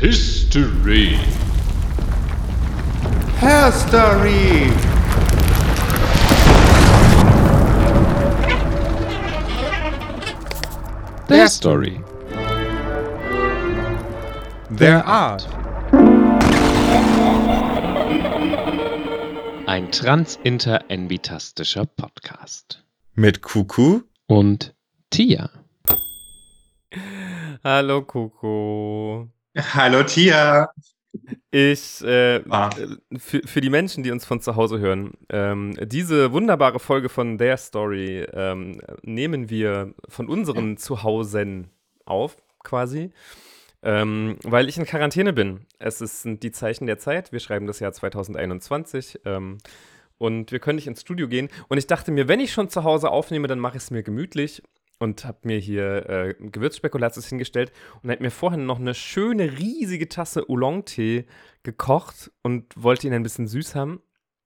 History. History. Der Story. Der Art. Ein transinter-envitastischer Podcast. Mit Kuku. Und Tia. Hallo Coco. Hallo Tia. Ich, äh, Ah. für, für die Menschen, die uns von zu Hause hören, ähm, diese wunderbare Folge von Their Story ähm, nehmen wir von unseren Zuhausen auf, quasi, ähm, weil ich in Quarantäne bin. Es ist, sind die Zeichen der Zeit. Wir schreiben das Jahr 2021 ähm, und wir können nicht ins Studio gehen. Und ich dachte mir, wenn ich schon zu Hause aufnehme, dann mache ich es mir gemütlich und habe mir hier äh, Gewürzspekulatius hingestellt und habe mir vorhin noch eine schöne, riesige Tasse Oolong-Tee gekocht und wollte ihn ein bisschen süß haben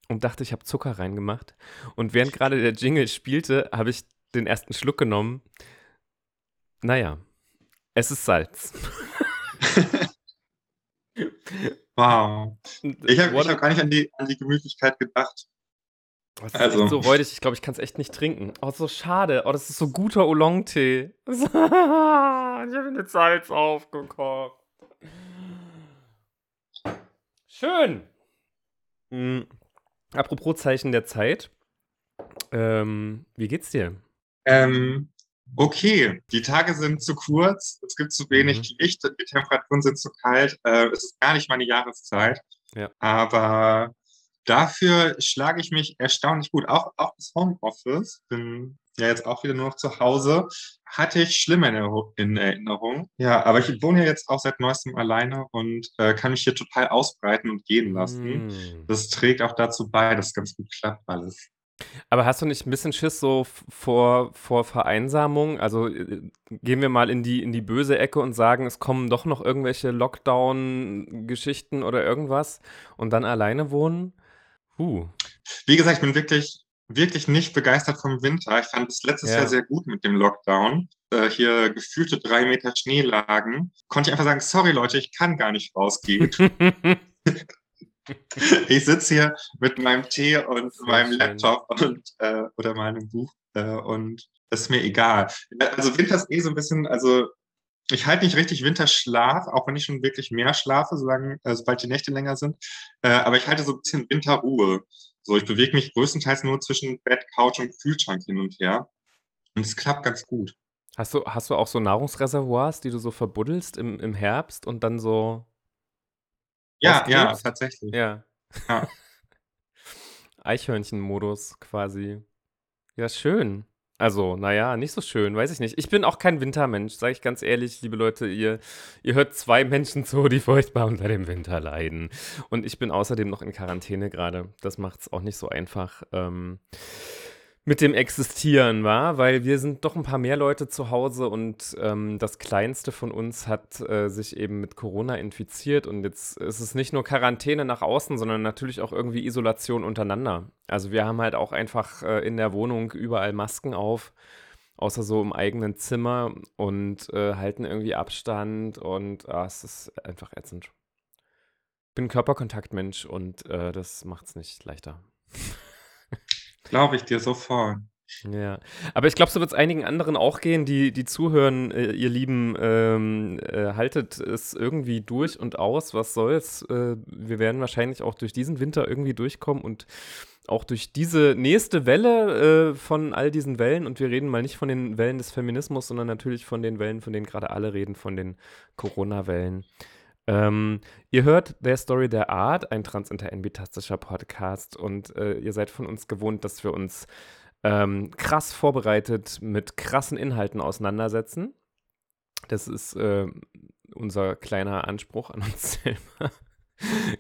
und dachte, ich habe Zucker reingemacht. Und während gerade der Jingle spielte, habe ich den ersten Schluck genommen. Naja, es ist Salz. Wow. Ich habe hab gar nicht an die, an die Gemütlichkeit gedacht. Das ist Also- echt so räudig, ich glaube, ich kann es echt nicht trinken. Oh, so schade. Oh, das ist so guter Oolong-Tee. ich habe mir Salz aufgekocht. Schön. Hm. Apropos Zeichen der Zeit. Ähm, wie geht's dir? Ähm, okay, die Tage sind zu kurz, es gibt zu wenig Mhm. Licht, die Temperaturen sind zu kalt, äh, es ist gar nicht meine Jahreszeit. Ja. Aber dafür schlage ich mich erstaunlich gut. Auch, auch das Homeoffice, bin ja jetzt auch wieder nur noch zu Hause, hatte ich schlimm in, Erinnerung- in Erinnerung. Ja, aber ich wohne ja jetzt auch seit neuestem alleine und äh, kann mich hier total ausbreiten und gehen lassen. Hm. Das trägt auch dazu bei, dass ganz gut klappt alles. Aber hast du nicht ein bisschen Schiss so vor, vor Vereinsamung? Also äh, gehen wir mal in die, in die böse Ecke und sagen, es kommen doch noch irgendwelche Lockdown-Geschichten oder irgendwas und dann alleine wohnen? Huh. Wie gesagt, ich bin wirklich, wirklich nicht begeistert vom Winter. Ich fand es letztes Ja. Jahr sehr gut mit dem Lockdown. Äh, hier gefühlte drei Meter Schnee lagen. Konnte ich einfach sagen, sorry Leute, ich kann gar nicht rausgehen. ich sitze hier mit meinem Tee und Sehr meinem schön. Laptop und, äh, oder meinem Buch äh, und ist mir egal. Also Winter ist eh so ein bisschen, also ich halte nicht richtig Winterschlaf, auch wenn ich schon wirklich mehr schlafe, solange, äh, sobald die Nächte länger sind. Äh, aber ich halte so ein bisschen Winterruhe. So, ich bewege mich größtenteils nur zwischen Bett, Couch und Kühlschrank hin und her. Und es klappt ganz gut. Hast du, hast du auch so Nahrungsreservoirs, die du so verbuddelst im, im Herbst und dann so. Ja, ja, tatsächlich. Ja. Ja. Eichhörnchenmodus quasi. Ja, schön. Also, naja, nicht so schön, weiß ich nicht. Ich bin auch kein Wintermensch, sage ich ganz ehrlich, liebe Leute. Ihr, ihr hört zwei Menschen zu, die furchtbar unter dem Winter leiden. Und ich bin außerdem noch in Quarantäne gerade. Das macht es auch nicht so einfach ähm, mit dem Existieren, war, weil wir sind doch ein paar mehr Leute zu Hause und ähm, das Kleinste von uns hat äh, sich eben mit Corona infiziert und jetzt ist es nicht nur Quarantäne nach außen, sondern natürlich auch irgendwie Isolation untereinander. Also wir haben halt auch einfach äh, in der Wohnung überall Masken auf, außer so im eigenen Zimmer und äh, halten irgendwie Abstand und ah, es ist einfach ätzend. Ich bin Körperkontaktmensch und äh, das macht es nicht leichter. Glaube ich dir sofort. Ja, aber ich glaube, so wird es einigen anderen auch gehen, die, die zuhören, äh, ihr Lieben, ähm, äh, haltet es irgendwie durch und aus, was soll's. Äh, wir werden wahrscheinlich auch durch diesen Winter irgendwie durchkommen und auch durch diese nächste Welle äh, von all diesen Wellen, und wir reden mal nicht von den Wellen des Feminismus, sondern natürlich von den Wellen, von denen gerade alle reden, von den Corona-Wellen. Ähm, ihr hört der Story der Art, ein transinter-envitastischer Podcast, und äh, ihr seid von uns gewohnt, dass wir uns ähm, krass vorbereitet mit krassen Inhalten auseinandersetzen. Das ist äh, unser kleiner Anspruch an uns selber.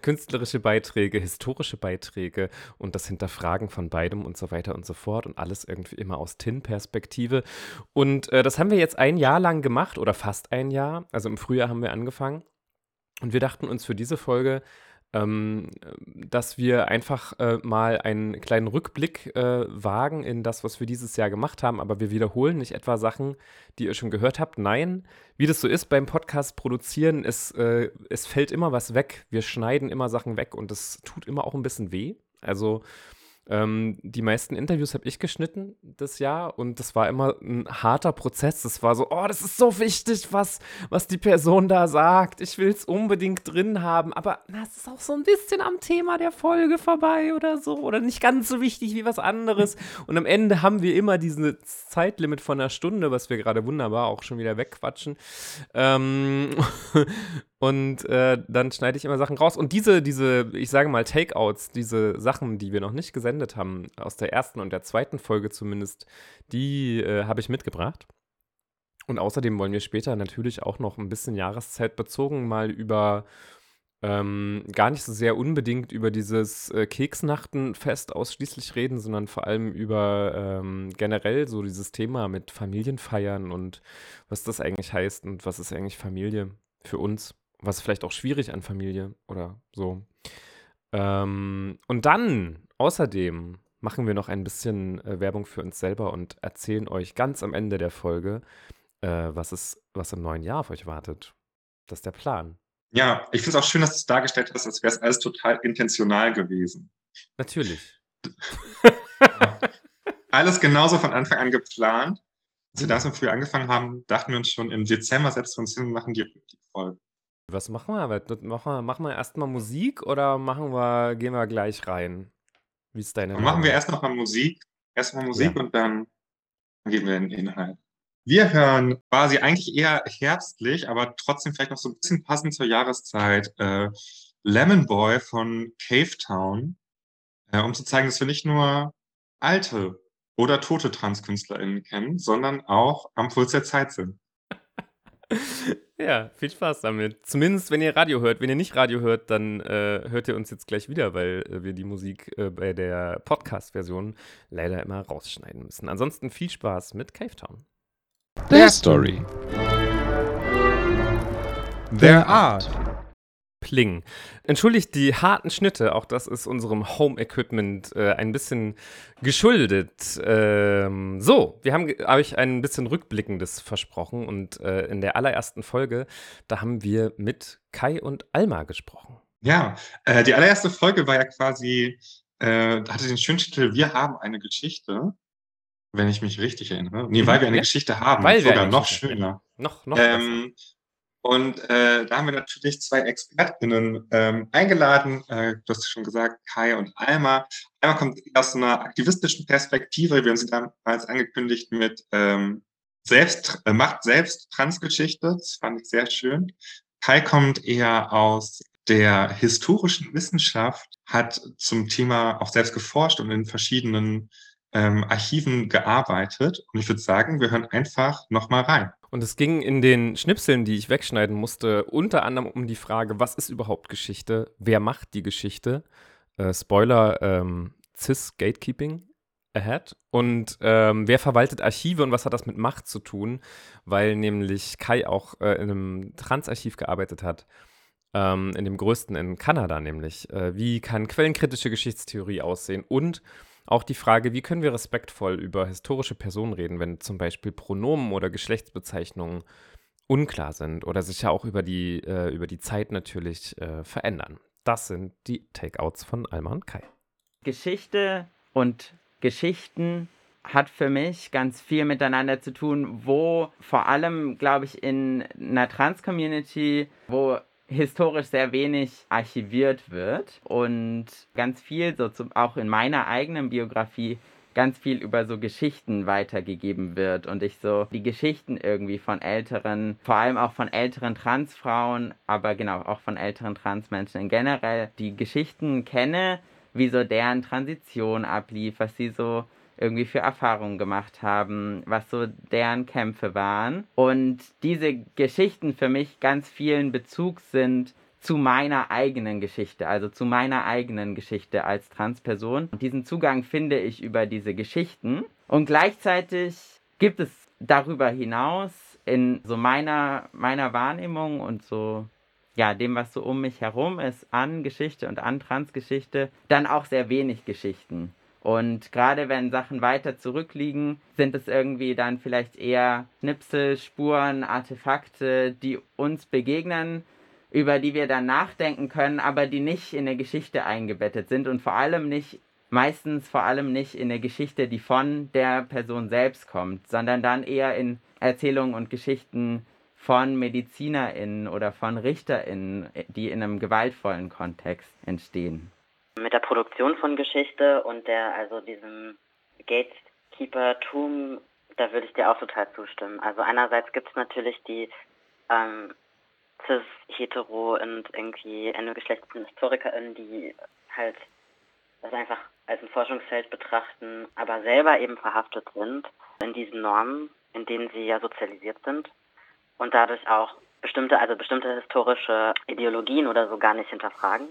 Künstlerische Beiträge, historische Beiträge und das Hinterfragen von beidem und so weiter und so fort und alles irgendwie immer aus Tin-Perspektive. Und äh, das haben wir jetzt ein Jahr lang gemacht oder fast ein Jahr. Also im Frühjahr haben wir angefangen. Und wir dachten uns für diese Folge, ähm, dass wir einfach äh, mal einen kleinen Rückblick äh, wagen in das, was wir dieses Jahr gemacht haben. Aber wir wiederholen nicht etwa Sachen, die ihr schon gehört habt. Nein, wie das so ist beim Podcast produzieren, es, äh, es fällt immer was weg. Wir schneiden immer Sachen weg und es tut immer auch ein bisschen weh. Also ähm, die meisten Interviews habe ich geschnitten das Jahr und das war immer ein harter Prozess. Das war so, oh, das ist so wichtig, was, was die Person da sagt. Ich will es unbedingt drin haben, aber es ist auch so ein bisschen am Thema der Folge vorbei oder so oder nicht ganz so wichtig wie was anderes. Und am Ende haben wir immer diese Zeitlimit von einer Stunde, was wir gerade wunderbar auch schon wieder wegquatschen. Ähm, Und äh, dann schneide ich immer Sachen raus. Und diese, diese, ich sage mal, Takeouts, diese Sachen, die wir noch nicht gesendet haben, aus der ersten und der zweiten Folge zumindest, die äh, habe ich mitgebracht. Und außerdem wollen wir später natürlich auch noch ein bisschen jahreszeitbezogen mal über ähm, gar nicht so sehr unbedingt über dieses äh, Keksnachtenfest ausschließlich reden, sondern vor allem über ähm, generell so dieses Thema mit Familienfeiern und was das eigentlich heißt und was ist eigentlich Familie für uns was vielleicht auch schwierig an Familie oder so. Ähm, und dann, außerdem, machen wir noch ein bisschen äh, Werbung für uns selber und erzählen euch ganz am Ende der Folge, äh, was, ist, was im neuen Jahr auf euch wartet. Das ist der Plan. Ja, ich finde es auch schön, dass du es dargestellt hast, als wäre es alles total intentional gewesen. Natürlich. alles genauso von Anfang an geplant. Als wir da so früh angefangen haben, dachten wir uns schon im Dezember setzen wir uns hin und machen die Folge. Was machen wir? Machen wir, machen wir erstmal Musik oder machen wir, gehen wir gleich rein? Wie ist deine Dann machen wir erst noch mal Musik. Erstmal Musik ja. und dann gehen wir in den Inhalt. Wir hören quasi eigentlich eher herbstlich, aber trotzdem vielleicht noch so ein bisschen passend zur Jahreszeit. Äh, Lemon Boy von Cave Town, äh, um zu zeigen, dass wir nicht nur alte oder tote TranskünstlerInnen kennen, sondern auch am Puls der Zeit sind. Ja, viel Spaß damit. Zumindest, wenn ihr Radio hört. Wenn ihr nicht Radio hört, dann äh, hört ihr uns jetzt gleich wieder, weil äh, wir die Musik äh, bei der Podcast-Version leider immer rausschneiden müssen. Ansonsten viel Spaß mit Cave Town. Their Story. Their Art. Pling. Entschuldigt die harten Schnitte, auch das ist unserem Home-Equipment äh, ein bisschen geschuldet. Ähm, so, wir haben euch ein bisschen Rückblickendes versprochen und äh, in der allerersten Folge, da haben wir mit Kai und Alma gesprochen. Ja, äh, die allererste Folge war ja quasi, äh, hatte den schönen Titel Wir haben eine Geschichte, wenn ich mich richtig erinnere. Nee, weil wir eine ja. Geschichte haben, weil sogar noch schöner. Noch, noch ähm, und äh, da haben wir natürlich zwei ExpertInnen ähm, eingeladen. Äh, du hast schon gesagt, Kai und Alma. Alma kommt aus einer aktivistischen Perspektive. Wir haben sie damals angekündigt mit ähm, selbst, äh, Macht selbst Transgeschichte. Das fand ich sehr schön. Kai kommt eher aus der historischen Wissenschaft, hat zum Thema auch selbst geforscht und in verschiedenen ähm, Archiven gearbeitet. Und ich würde sagen, wir hören einfach nochmal rein. Und es ging in den Schnipseln, die ich wegschneiden musste, unter anderem um die Frage, was ist überhaupt Geschichte? Wer macht die Geschichte? Äh, Spoiler, ähm, Cis-Gatekeeping ahead. Und ähm, wer verwaltet Archive und was hat das mit Macht zu tun? Weil nämlich Kai auch äh, in einem Transarchiv gearbeitet hat. Ähm, in dem größten in Kanada nämlich. Äh, wie kann quellenkritische Geschichtstheorie aussehen? Und auch die Frage, wie können wir respektvoll über historische Personen reden, wenn zum Beispiel Pronomen oder Geschlechtsbezeichnungen unklar sind oder sich ja auch über die, äh, über die Zeit natürlich äh, verändern. Das sind die Takeouts von Alma und Kai. Geschichte und Geschichten hat für mich ganz viel miteinander zu tun, wo vor allem, glaube ich, in einer Trans-Community, wo historisch sehr wenig archiviert wird und ganz viel, so zum, auch in meiner eigenen Biografie, ganz viel über so Geschichten weitergegeben wird und ich so die Geschichten irgendwie von älteren, vor allem auch von älteren Transfrauen, aber genau auch von älteren Transmenschen in generell, die Geschichten kenne, wie so deren Transition ablief, was sie so irgendwie für Erfahrungen gemacht haben, was so deren Kämpfe waren. Und diese Geschichten für mich ganz vielen Bezug sind zu meiner eigenen Geschichte, also zu meiner eigenen Geschichte als Transperson. Und diesen Zugang finde ich über diese Geschichten. Und gleichzeitig gibt es darüber hinaus in so meiner, meiner Wahrnehmung und so ja, dem, was so um mich herum ist, an Geschichte und an Transgeschichte, dann auch sehr wenig Geschichten. Und gerade wenn Sachen weiter zurückliegen, sind es irgendwie dann vielleicht eher Schnipsel, Spuren, Artefakte, die uns begegnen, über die wir dann nachdenken können, aber die nicht in der Geschichte eingebettet sind und vor allem nicht, meistens vor allem nicht in der Geschichte, die von der Person selbst kommt, sondern dann eher in Erzählungen und Geschichten von MedizinerInnen oder von RichterInnen, die in einem gewaltvollen Kontext entstehen. Mit der Produktion von Geschichte und der, also diesem Gatekeeper-Tum, da würde ich dir auch total zustimmen. Also einerseits gibt es natürlich die ähm, cis, hetero und irgendwie endogeschlechtlichen HistorikerInnen, die halt das einfach als ein Forschungsfeld betrachten, aber selber eben verhaftet sind in diesen Normen, in denen sie ja sozialisiert sind und dadurch auch bestimmte, also bestimmte historische Ideologien oder so gar nicht hinterfragen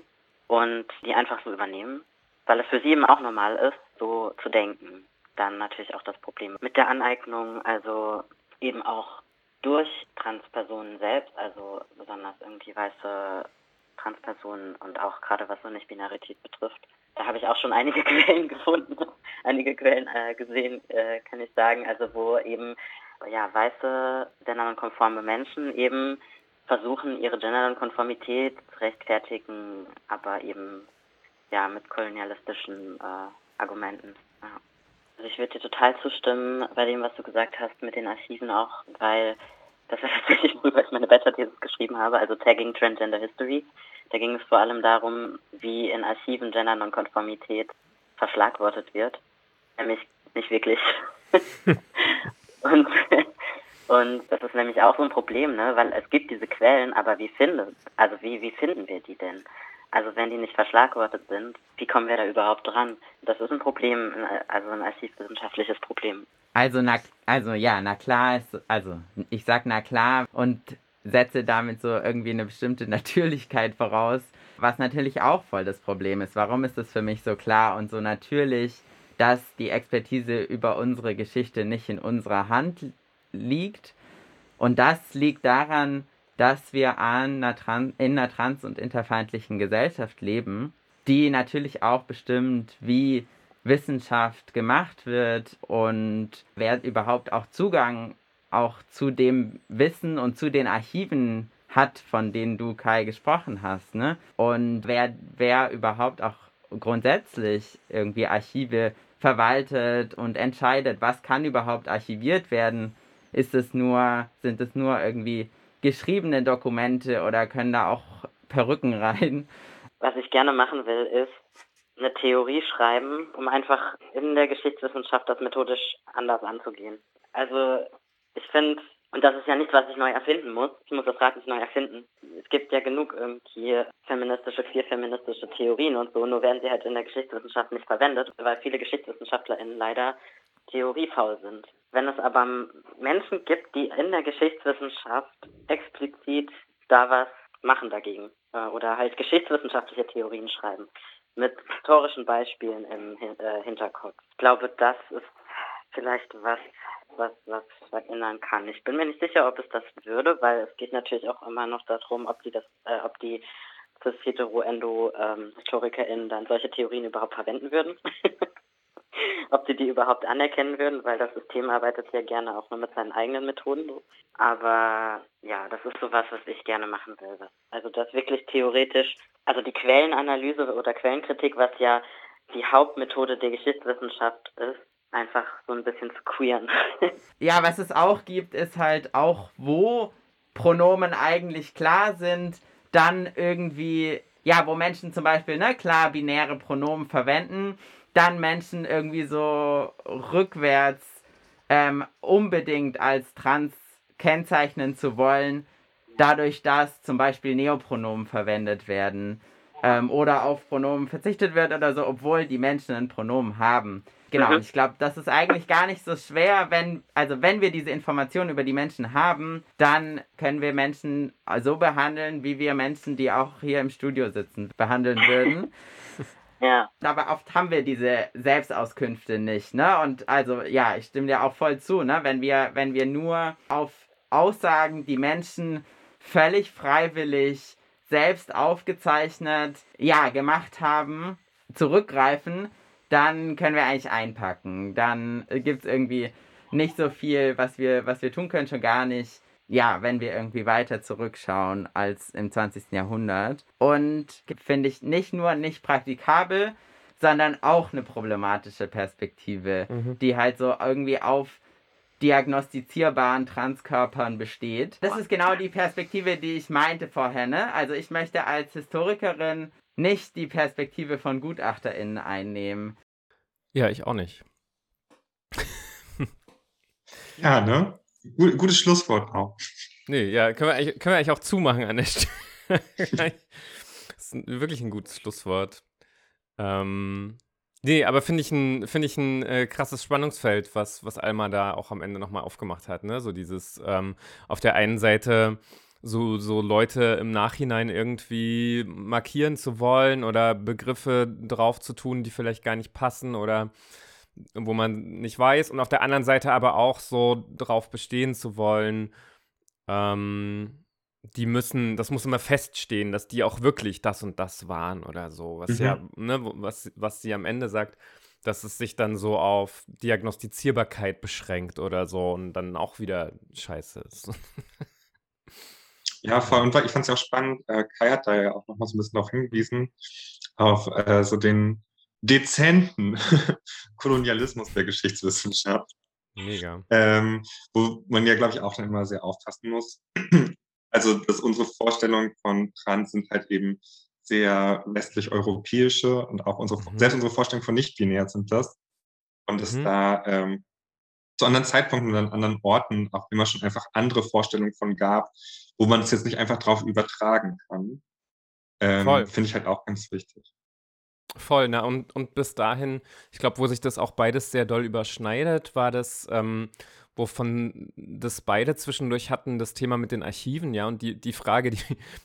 und die einfach so übernehmen, weil es für sie eben auch normal ist, so zu denken. Dann natürlich auch das Problem mit der Aneignung, also eben auch durch Transpersonen selbst, also besonders irgendwie weiße Transpersonen und auch gerade was so Nicht-Binarität betrifft. Da habe ich auch schon einige Quellen gefunden, einige Quellen äh, gesehen, äh, kann ich sagen, also wo eben ja, weiße genderkonforme Menschen eben versuchen, ihre Genderkonformität zu rechtfertigen, aber eben ja mit kolonialistischen äh, Argumenten. Ja. Also ich würde dir total zustimmen bei dem, was du gesagt hast mit den Archiven auch, weil das war tatsächlich, worüber ich meine Bachelor-Thesis geschrieben habe, also Tagging Transgender History. Da ging es vor allem darum, wie in Archiven Gender-Nonkonformität verschlagwortet wird. Nämlich nicht wirklich. Und, und das ist nämlich auch so ein Problem, ne? weil es gibt diese Quellen, aber wie finden, also wie, wie finden wir die denn? Also wenn die nicht verschlagwortet sind, wie kommen wir da überhaupt dran? Das ist ein Problem, also ein archivwissenschaftliches Problem. Also na, also ja, na klar ist, also ich sag na klar und setze damit so irgendwie eine bestimmte Natürlichkeit voraus, was natürlich auch voll das Problem ist. Warum ist es für mich so klar und so natürlich? dass die Expertise über unsere Geschichte nicht in unserer Hand liegt. Und das liegt daran, dass wir einer in einer trans- und interfeindlichen Gesellschaft leben, die natürlich auch bestimmt, wie Wissenschaft gemacht wird und wer überhaupt auch Zugang auch zu dem Wissen und zu den Archiven hat, von denen du Kai gesprochen hast, ne? Und wer, wer überhaupt auch grundsätzlich irgendwie Archive verwaltet und entscheidet, was kann überhaupt archiviert werden. Ist es nur, sind es nur irgendwie geschriebene Dokumente oder können da auch Perücken rein? Was ich gerne machen will, ist eine Theorie schreiben, um einfach in der Geschichtswissenschaft das methodisch anders anzugehen. Also ich finde, und das ist ja nichts, was ich neu erfinden muss. Ich muss das Rad nicht neu erfinden. Es gibt ja genug irgendwie feministische, queerfeministische Theorien und so, nur werden sie halt in der Geschichtswissenschaft nicht verwendet, weil viele GeschichtswissenschaftlerInnen leider theoriefaul sind. Wenn es aber Menschen gibt, die in der Geschichtswissenschaft explizit da was machen dagegen äh, oder halt geschichtswissenschaftliche Theorien schreiben, mit historischen Beispielen im äh, Hinterkopf. Ich glaube, das ist vielleicht was, was, was verändern kann. Ich bin mir nicht sicher, ob es das würde, weil es geht natürlich auch immer noch darum, ob die das, äh, ob die cis hetero endo ähm, dann solche Theorien überhaupt verwenden würden. ob sie die überhaupt anerkennen würden, weil das System arbeitet ja gerne auch nur mit seinen eigenen Methoden. Aber ja, das ist sowas, was ich gerne machen will. Also das wirklich theoretisch, also die Quellenanalyse oder Quellenkritik, was ja die Hauptmethode der Geschichtswissenschaft ist, einfach so ein bisschen zu queeren. ja, was es auch gibt, ist halt auch, wo Pronomen eigentlich klar sind, dann irgendwie, ja, wo Menschen zum Beispiel, ne, klar, binäre Pronomen verwenden, dann Menschen irgendwie so rückwärts ähm, unbedingt als trans kennzeichnen zu wollen, dadurch, dass zum Beispiel Neopronomen verwendet werden ähm, oder auf Pronomen verzichtet wird oder so, obwohl die Menschen ein Pronomen haben. Genau, mhm. ich glaube, das ist eigentlich gar nicht so schwer, wenn, also wenn wir diese Informationen über die Menschen haben, dann können wir Menschen so behandeln, wie wir Menschen, die auch hier im Studio sitzen, behandeln würden. Ja. Aber oft haben wir diese Selbstauskünfte nicht, ne? Und also, ja, ich stimme dir auch voll zu, ne? Wenn wir, wenn wir nur auf Aussagen, die Menschen völlig freiwillig selbst aufgezeichnet, ja, gemacht haben, zurückgreifen, dann können wir eigentlich einpacken. Dann gibt es irgendwie nicht so viel, was wir, was wir tun können, schon gar nicht, ja, wenn wir irgendwie weiter zurückschauen als im 20. Jahrhundert. Und finde ich nicht nur nicht praktikabel, sondern auch eine problematische Perspektive, Mhm. die halt so irgendwie auf diagnostizierbaren Transkörpern besteht. Das ist genau die Perspektive, die ich meinte vorher, ne? Also ich möchte als Historikerin nicht die Perspektive von GutachterInnen einnehmen. Ja, ich auch nicht. Ja, ne? Gu- Gutes Schlusswort auch. Nee, ja, können wir eigentlich, können wir eigentlich auch zumachen an der Stelle. das ist wirklich ein gutes Schlusswort. Ähm, nee, aber finde ich ein, finde ich ein äh, krasses Spannungsfeld, was, was Alma da auch am Ende nochmal aufgemacht hat. Ne? So dieses, ähm, auf der einen Seite so, so Leute im Nachhinein irgendwie markieren zu wollen oder Begriffe drauf zu tun, die vielleicht gar nicht passen oder wo man nicht weiß. Und auf der anderen Seite aber auch so drauf bestehen zu wollen, ähm, die müssen, das muss immer feststehen, dass die auch wirklich das und das waren oder so. Was Mhm. ja, ne, was, was sie am Ende sagt, dass es sich dann so auf Diagnostizierbarkeit beschränkt oder so und dann auch wieder scheiße ist. Ja, voll. Und ich fand es ja auch spannend, äh, Kai hat da ja auch nochmal so ein bisschen darauf hingewiesen, auf äh, so den dezenten Kolonialismus der Geschichtswissenschaft, Mega. ähm, wo man ja, glaube ich, auch schon immer sehr aufpassen muss. Also, dass unsere Vorstellungen von Trans sind halt eben sehr westlich-europäische und auch unsere, Mhm. selbst unsere Vorstellungen von nicht-binär sind das. Und dass Mhm. da ähm, zu anderen Zeitpunkten und an anderen Orten auch immer schon einfach andere Vorstellungen von gab, wo man es jetzt nicht einfach drauf übertragen kann. Ähm, Finde ich halt auch ganz wichtig. Voll, na und, und bis dahin, ich glaube, wo sich das auch beides sehr doll überschneidet, war das, ähm, wovon das beide zwischendurch hatten, das Thema mit den Archiven, ja, und die, die Frage, die,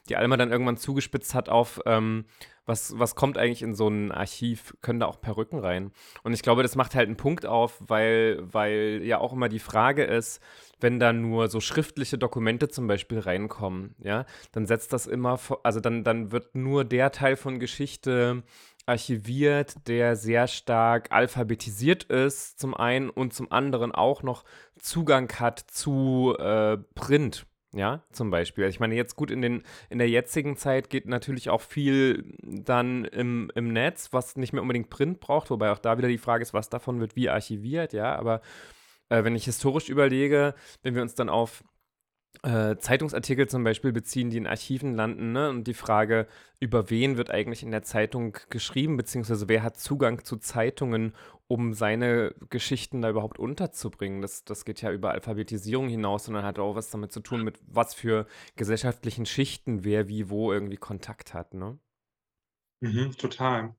die Alma dann irgendwann zugespitzt hat auf, ähm, was, was kommt eigentlich in so ein Archiv, können da auch Perücken rein? Und ich glaube, das macht halt einen Punkt auf, weil, weil ja auch immer die Frage ist, wenn da nur so schriftliche Dokumente zum Beispiel reinkommen, ja, dann setzt das immer, also dann, dann wird nur der Teil von Geschichte archiviert, der sehr stark alphabetisiert ist, zum einen und zum anderen auch noch Zugang hat zu äh, Print. Ja, zum Beispiel. Also Ich meine, jetzt gut in, den, in der jetzigen Zeit geht natürlich auch viel dann im, im Netz, was nicht mehr unbedingt Print braucht, wobei auch da wieder die Frage ist, was davon wird wie archiviert, ja, aber äh, wenn ich historisch überlege, wenn wir uns dann auf äh, Zeitungsartikel zum Beispiel beziehen, die in Archiven landen, ne? Und die Frage, über wen wird eigentlich in der Zeitung geschrieben, beziehungsweise wer hat Zugang zu Zeitungen, um seine Geschichten da überhaupt unterzubringen. Das, das geht ja über Alphabetisierung hinaus dann hat auch was damit zu tun, mit was für gesellschaftlichen Schichten wer wie wo irgendwie Kontakt hat, ne? Mhm, total.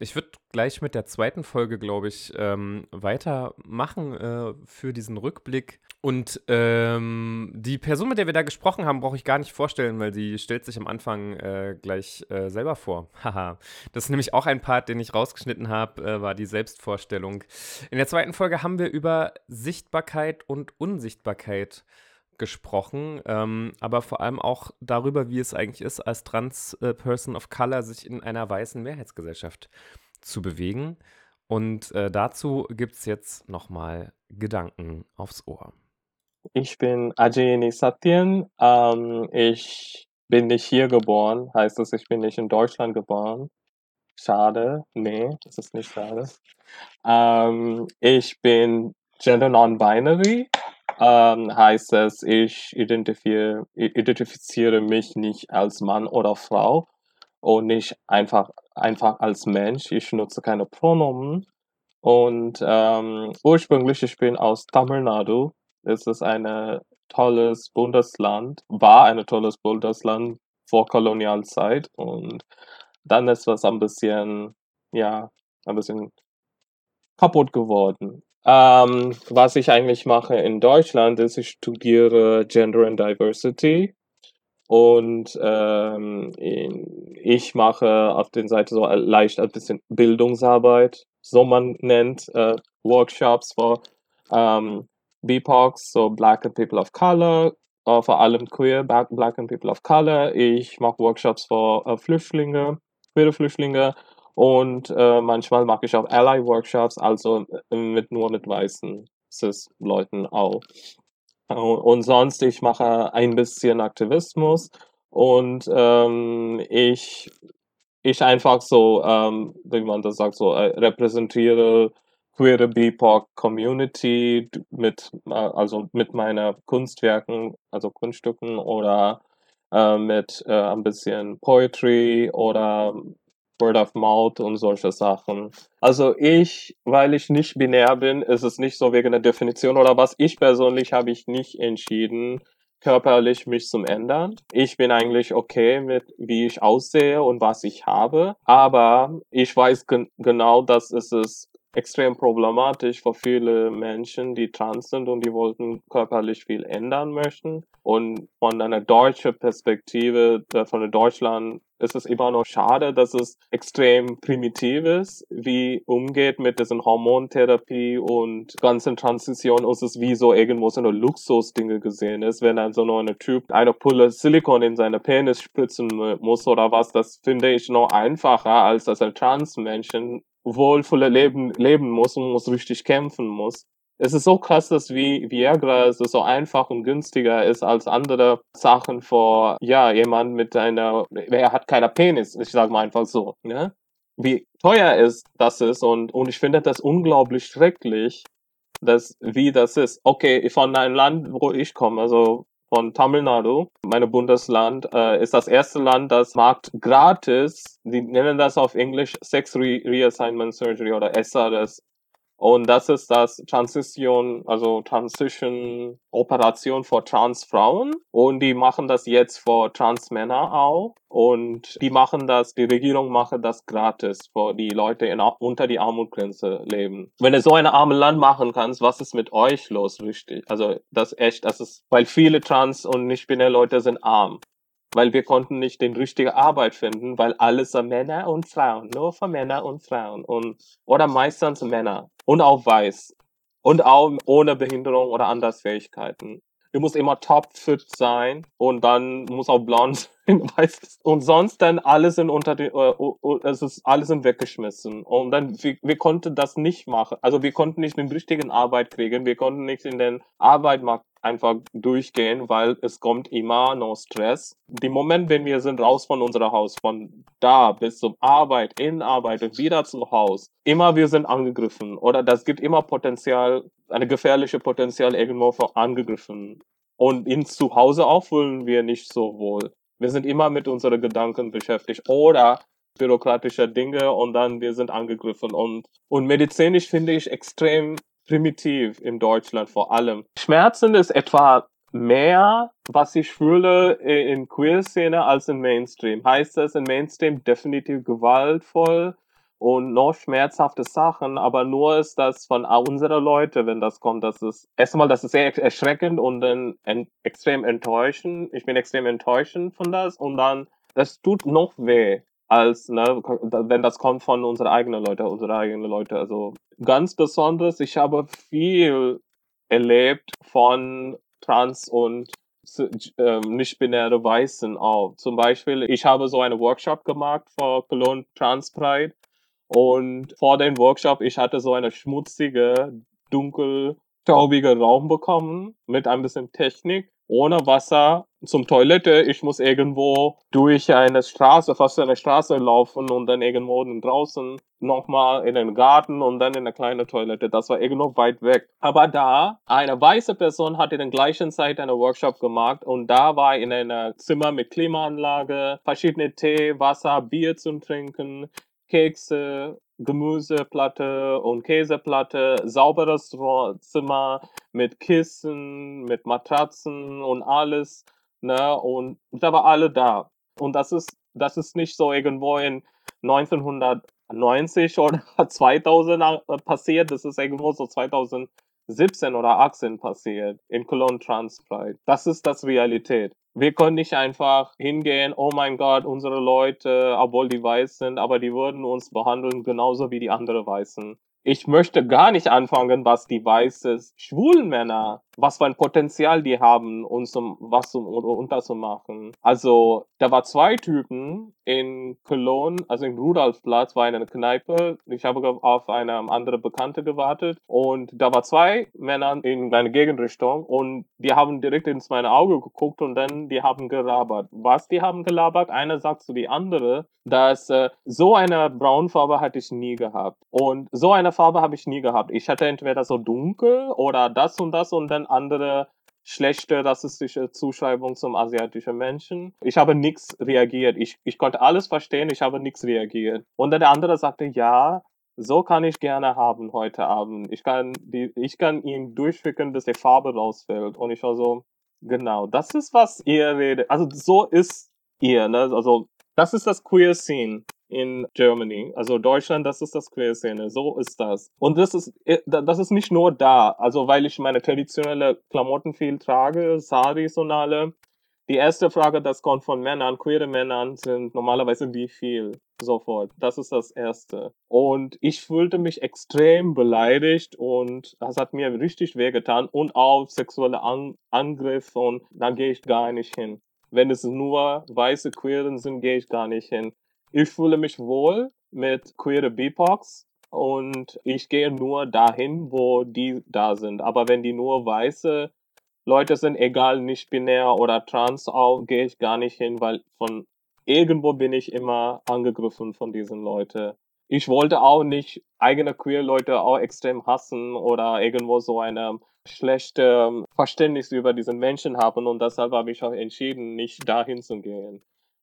Ich würde gleich mit der zweiten Folge, glaube ich, ähm, weitermachen äh, für diesen Rückblick. Und ähm, die Person, mit der wir da gesprochen haben, brauche ich gar nicht vorstellen, weil sie stellt sich am Anfang äh, gleich äh, selber vor. Haha. das ist nämlich auch ein Part, den ich rausgeschnitten habe, äh, war die Selbstvorstellung. In der zweiten Folge haben wir über Sichtbarkeit und Unsichtbarkeit gesprochen, ähm, aber vor allem auch darüber, wie es eigentlich ist, als Trans-Person of Color sich in einer weißen Mehrheitsgesellschaft zu bewegen. Und äh, dazu gibt es jetzt nochmal Gedanken aufs Ohr. Ich bin Ajayini Satyan. Ähm, ich bin nicht hier geboren, heißt das, ich bin nicht in Deutschland geboren. Schade, nee, das ist nicht schade. Ähm, ich bin gender non-binary, ähm, heißt es, ich identifiziere, identifiziere mich nicht als Mann oder Frau und nicht einfach, einfach als Mensch. Ich nutze keine Pronomen. Und ähm, ursprünglich, ich bin aus Tamil Nadu. Es ist ein tolles Bundesland, war ein tolles Bundesland vor Kolonialzeit. Und dann ist das ein bisschen, ja, ein bisschen kaputt geworden. Ähm, was ich eigentlich mache in Deutschland ist, ich studiere Gender and Diversity. Und ähm, ich mache auf den Seite so leicht ein bisschen Bildungsarbeit, so man nennt, äh, Workshops für ähm, BIPOCs, so Black and People of Color äh, vor allem queer, Black, Black and People of Color. Ich mache Workshops für äh, Flüchtlinge, queere Flüchtlinge und äh, manchmal mache ich auch Ally-Workshops, also äh, mit nur mit weißen Cis-Leuten auch. Und sonst, ich mache ein bisschen Aktivismus und ähm, ich, ich einfach so, ähm, wie man das sagt, so äh, repräsentiere queere BIPOC Community mit, äh, also mit meinen Kunstwerken, also Kunststücken oder äh, mit äh, ein bisschen Poetry oder Word of Mouth und solche Sachen. Also ich, weil ich nicht binär bin, ist es nicht so wegen der Definition oder was. Ich persönlich habe ich nicht entschieden, körperlich mich zum ändern. Ich bin eigentlich okay mit, wie ich aussehe und was ich habe. Aber ich weiß gen genau, dass es ist extrem problematisch für viele Menschen, die trans sind und die wollten körperlich viel ändern möchten. Und von einer deutschen Perspektive, äh, von Deutschland, ist es immer noch schade, dass es extrem primitiv ist, wie umgeht mit diesen Hormontherapie und ganzen Transition. Es ist wie so irgendwo so eine Luxusdinge gesehen ist, wenn dann so nur ein Typ eine Pulle Silikon in seine Penis spritzen muss oder was. Das finde ich noch einfacher, als dass ein Transmenschen wohlvolle Leben leben muss und muss richtig kämpfen muss. Es ist so krass, dass wie Viagra so einfach und günstiger ist als andere Sachen vor, ja, jemand mit einer, wer hat keiner Penis, ich sag mal einfach so, ne? Wie teuer ist das ist und, und ich finde das unglaublich schrecklich, dass, wie das ist. Okay, von einem Land, wo ich komme, also von Tamil Nadu, mein Bundesland, äh, ist das erste Land, das macht gratis, die nennen das auf Englisch Sex Re Reassignment Surgery oder SRS. Und das ist das Transition, also Transition Operation für Transfrauen. Und die machen das jetzt für Transmänner auch. Und die machen das, die Regierung macht das gratis für die Leute in, unter die Armutgrenze leben. Wenn du so ein armes Land machen kannst, was ist mit euch los, richtig? Also, das echt, das ist, weil viele Trans- und nicht-binäre Leute sind arm weil wir konnten nicht den richtige Arbeit finden, weil alles Männer und Frauen, nur für Männer und Frauen und oder meistens Männer und auch weiß und auch ohne Behinderung oder Andersfähigkeiten. Du musst immer topfit sein und dann muss auch blond weiß und sonst dann alles sind unter die, äh, es ist alles sind weggeschmissen. Und dann wir, wir konnten das nicht machen. Also wir konnten nicht den richtigen Arbeit kriegen. Wir konnten nicht in den Arbeitsmarkt einfach durchgehen weil es kommt immer noch Stress. Die Moment wenn wir sind raus von unserem Haus von da bis zum Arbeit in Arbeit und wieder zu Haus immer wir sind angegriffen oder das gibt immer Potenzial eine gefährliche Potenzial irgendwo angegriffen. Und in zu Hause auch fühlen wir nicht so wohl. Wir sind immer mit unseren Gedanken beschäftigt oder bürokratische Dinge und dann wir sind angegriffen. Und und medizinisch finde ich extrem primitiv in Deutschland vor allem. Schmerzen ist etwa mehr, was ich fühle in Queer-Szene als im Mainstream. Heißt das in Mainstream definitiv gewaltvoll und noch schmerzhafte Sachen, aber nur ist das von unserer Leute, wenn das kommt, das ist erstmal, das ist sehr erschreckend und dann extrem enttäuschend. Ich bin extrem enttäuschend von das und dann, das tut noch weh, als ne, wenn das kommt von unseren eigenen Leute, unsere eigenen Leute. Also ganz besonders, ich habe viel erlebt von Trans und äh, nicht-binäre Weißen auch. Zum Beispiel, ich habe so einen Workshop gemacht vor Cologne Trans Pride und vor dem Workshop, ich hatte so eine schmutzige, dunkel, staubige Raum bekommen mit ein bisschen Technik, ohne Wasser zum Toilette. Ich muss irgendwo durch eine Straße, fast eine Straße laufen und dann irgendwo draußen nochmal in den Garten und dann in eine kleine Toilette. Das war irgendwo weit weg. Aber da, eine weiße Person hat in der gleichen Zeit einen Workshop gemacht und da war in einem Zimmer mit Klimaanlage, verschiedene Tee, Wasser, Bier zum Trinken, Kekse, Gemüseplatte und Käseplatte, sauberes Zimmer mit Kissen, mit Matratzen und alles, ne, und da war alle da. Und das ist, das ist nicht so irgendwo in 1990 oder 2000 passiert, das ist irgendwo so 2017 oder 18 passiert in Cologne Transpride. Das ist das Realität wir können nicht einfach hingehen, oh mein Gott, unsere Leute, obwohl die weiß sind, aber die würden uns behandeln genauso wie die anderen Weißen. Ich möchte gar nicht anfangen, was die weißen schwulen Männer, was für ein Potenzial die haben, uns um was um, unterzumachen. Also, da war zwei Typen in Cologne, also in Rudolfplatz, war eine Kneipe. Ich habe auf eine andere Bekannte gewartet und da war zwei Männer in eine Gegenrichtung und die haben direkt ins meine Auge geguckt und dann die haben gelabert. Was die haben gelabert? Einer sagt zu die andere, dass äh, so eine Braunfarbe hatte ich nie gehabt. Und so eine Farbe habe ich nie gehabt. Ich hatte entweder so dunkel oder das und das und dann andere schlechte rassistische Zuschreibung zum asiatischen Menschen. Ich habe nichts reagiert. Ich, ich konnte alles verstehen, ich habe nichts reagiert. Und dann der andere sagte, ja, so kann ich gerne haben heute Abend. Ich kann, die, ich kann ihn durchschicken, bis die Farbe rausfällt. Und ich war so, genau, das ist, was ihr redet. Also so ist ihr, ne? Also das ist das Queer Scene in Germany. Also Deutschland, das ist das Queer Szene. So ist das. Und das ist, äh, das ist nicht nur da. Also weil ich meine traditionelle Klamotten viel trage, Saris und alle. Die erste Frage, das kommt von Männern, queere Männern, sind normalerweise wie viel? Sofort. Das ist das Erste. Und ich fühlte mich extrem beleidigt und das hat mir richtig wehgetan und auch sexuelle An Angriffe und da gehe ich gar nicht hin. Wenn es nur weiße Queeren sind, gehe ich gar nicht hin. Ich fühle mich wohl mit queere BIPOX und ich gehe nur dahin, wo die da sind. Aber wenn die nur weiße Leute sind, egal nicht binär oder trans auch, gehe ich gar nicht hin, weil von irgendwo bin ich immer angegriffen von diesen Leuten. Ich wollte auch nicht eigene queer Leute auch extrem hassen oder irgendwo so eine schlechte Verständnis über diesen Menschen haben und deshalb habe ich auch entschieden, nicht dahin zu gehen.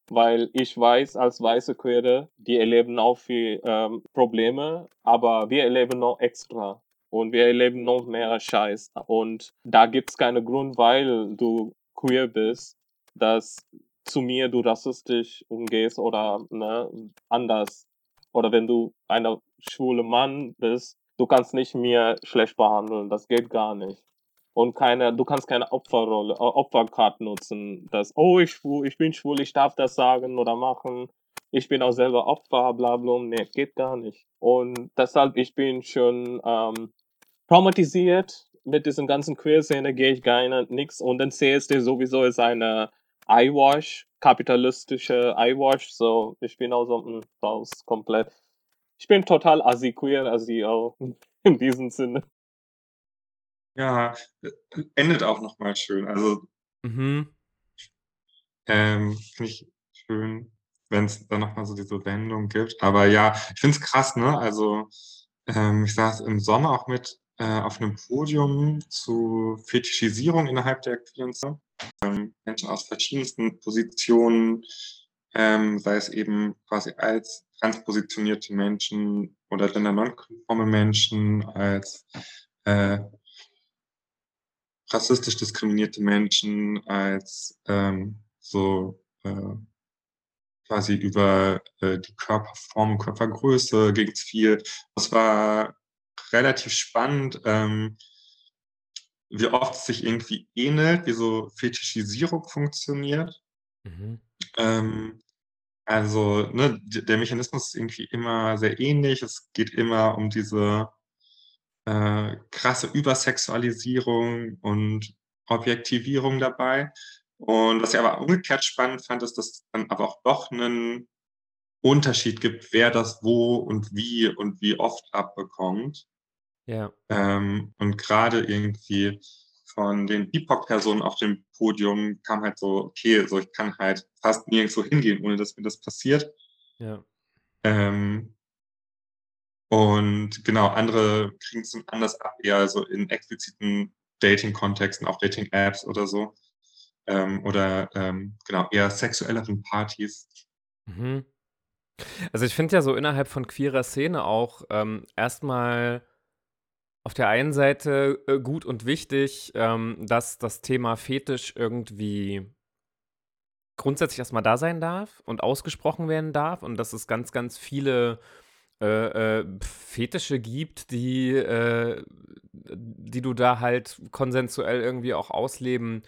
Weil ich weiß, als weiße Queere, die erleben auch viel ähm, Probleme, aber wir erleben noch extra und wir erleben noch mehr Scheiß. Und da gibt es keinen Grund, weil du queer bist, dass zu mir du rassistisch umgehst oder ne, anders. Oder wenn du ein schwule Mann bist, du kannst nicht mir schlecht behandeln, das geht gar nicht. Und keine, du kannst keine Opferrolle, äh, Opferkarte nutzen, dass, oh, ich, ich bin schwul, ich darf das sagen oder machen. Ich bin auch selber Opfer, bla bla. Nee, geht gar nicht. Und deshalb, ich bin schon ähm, traumatisiert mit diesen ganzen Queer-Szene, gehe ich gar nicht, nix. Und dann CSD sowieso ist eine Eyewash, kapitalistische Eyewash, so ich bin auch so hm, raus komplett. Ich bin total assi-queer, assi auch in diesem Sinne. Ja, äh, endet auch nochmal schön. Also, Mhm. ähm, finde ich schön, wenn es dann nochmal so diese Wendung gibt. Aber ja, ich finde es krass, ne? Also, ähm, ich saß im Sommer auch mit äh, auf einem Podium zu Fetischisierung innerhalb der queeren Szene. Ähm, Menschen aus verschiedensten Positionen, ähm, sei es eben quasi als transpositionierte Menschen oder gender-nonkonforme Menschen, als äh, rassistisch diskriminierte Menschen, als ähm, so äh, quasi über äh, die Körperform, Körpergröße ging es viel. Das war relativ spannend, ähm, wie oft es sich irgendwie ähnelt, wie so Fetischisierung funktioniert. Mhm. Ähm, also, ne, der Mechanismus ist irgendwie immer sehr ähnlich. Es geht immer um diese äh, krasse Übersexualisierung und Objektivierung dabei. Und was ich aber umgekehrt spannend fand, ist, dass es dann aber auch doch einen Unterschied gibt, wer das wo und wie und wie oft abbekommt. Ja. Ähm, und gerade irgendwie von den BIPOC-Personen auf dem Podium kam halt so, okay, so ich kann halt fast nirgendwo hingehen, ohne dass mir das passiert. Ja. Ähm, und genau, andere kriegen es anders ab, eher so in expliziten Dating-Kontexten, auch Dating-Apps oder so. Ähm, oder ähm, genau, eher sexuelleren Partys. Mhm. Also ich finde ja so innerhalb von queerer Szene auch ähm, erstmal auf der einen Seite äh, gut und wichtig, ähm, dass das Thema Fetisch irgendwie grundsätzlich erstmal da sein darf und ausgesprochen werden darf und dass es ganz, ganz viele äh, äh, Fetische gibt, die, äh, die du da halt konsensuell irgendwie auch ausleben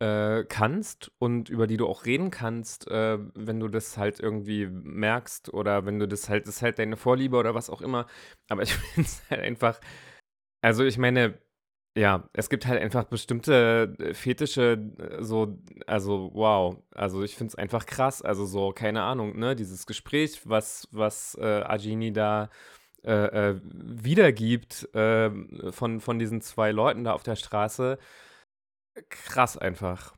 äh, kannst und über die du auch reden kannst, äh, wenn du das halt irgendwie merkst oder wenn du das halt, das ist halt deine Vorliebe oder was auch immer. Aber ich finde es halt einfach, also ich meine, ja, es gibt halt einfach bestimmte äh, Fetische, äh, so, also wow, also ich finde es einfach krass, also so, keine Ahnung, ne, dieses Gespräch, was, was äh, Ajini da äh, äh, wiedergibt äh, von, von diesen zwei Leuten da auf der Straße, krass einfach.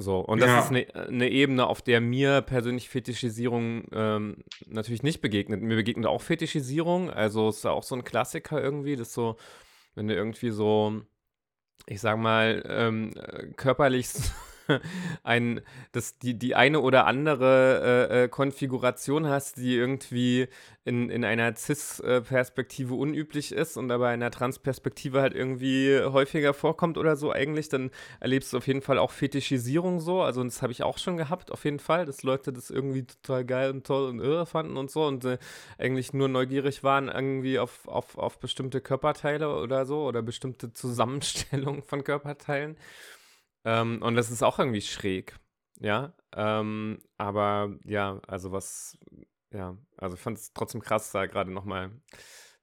So, und das Ja. ist eine eine Ebene, auf der mir persönlich Fetischisierung ähm, natürlich nicht begegnet. Mir begegnet auch Fetischisierung, also ist ja auch so ein Klassiker irgendwie, das so, wenn du irgendwie so, ich sag mal, ähm, äh, körperlich ein, das, die, die eine oder andere äh, äh, Konfiguration hast, die irgendwie in, in einer Cis-Perspektive unüblich ist und aber in einer Trans-Perspektive halt irgendwie häufiger vorkommt oder so eigentlich, dann erlebst du auf jeden Fall auch Fetischisierung so. Also das habe ich auch schon gehabt, auf jeden Fall, dass Leute das irgendwie total geil und toll und irre fanden und so und äh, eigentlich nur neugierig waren irgendwie auf, auf, auf bestimmte Körperteile oder so oder bestimmte Zusammenstellungen von Körperteilen. Ähm, und das ist auch irgendwie schräg, ja. Ähm, aber ja, also was, ja, also ich fand es trotzdem krass, da gerade nochmal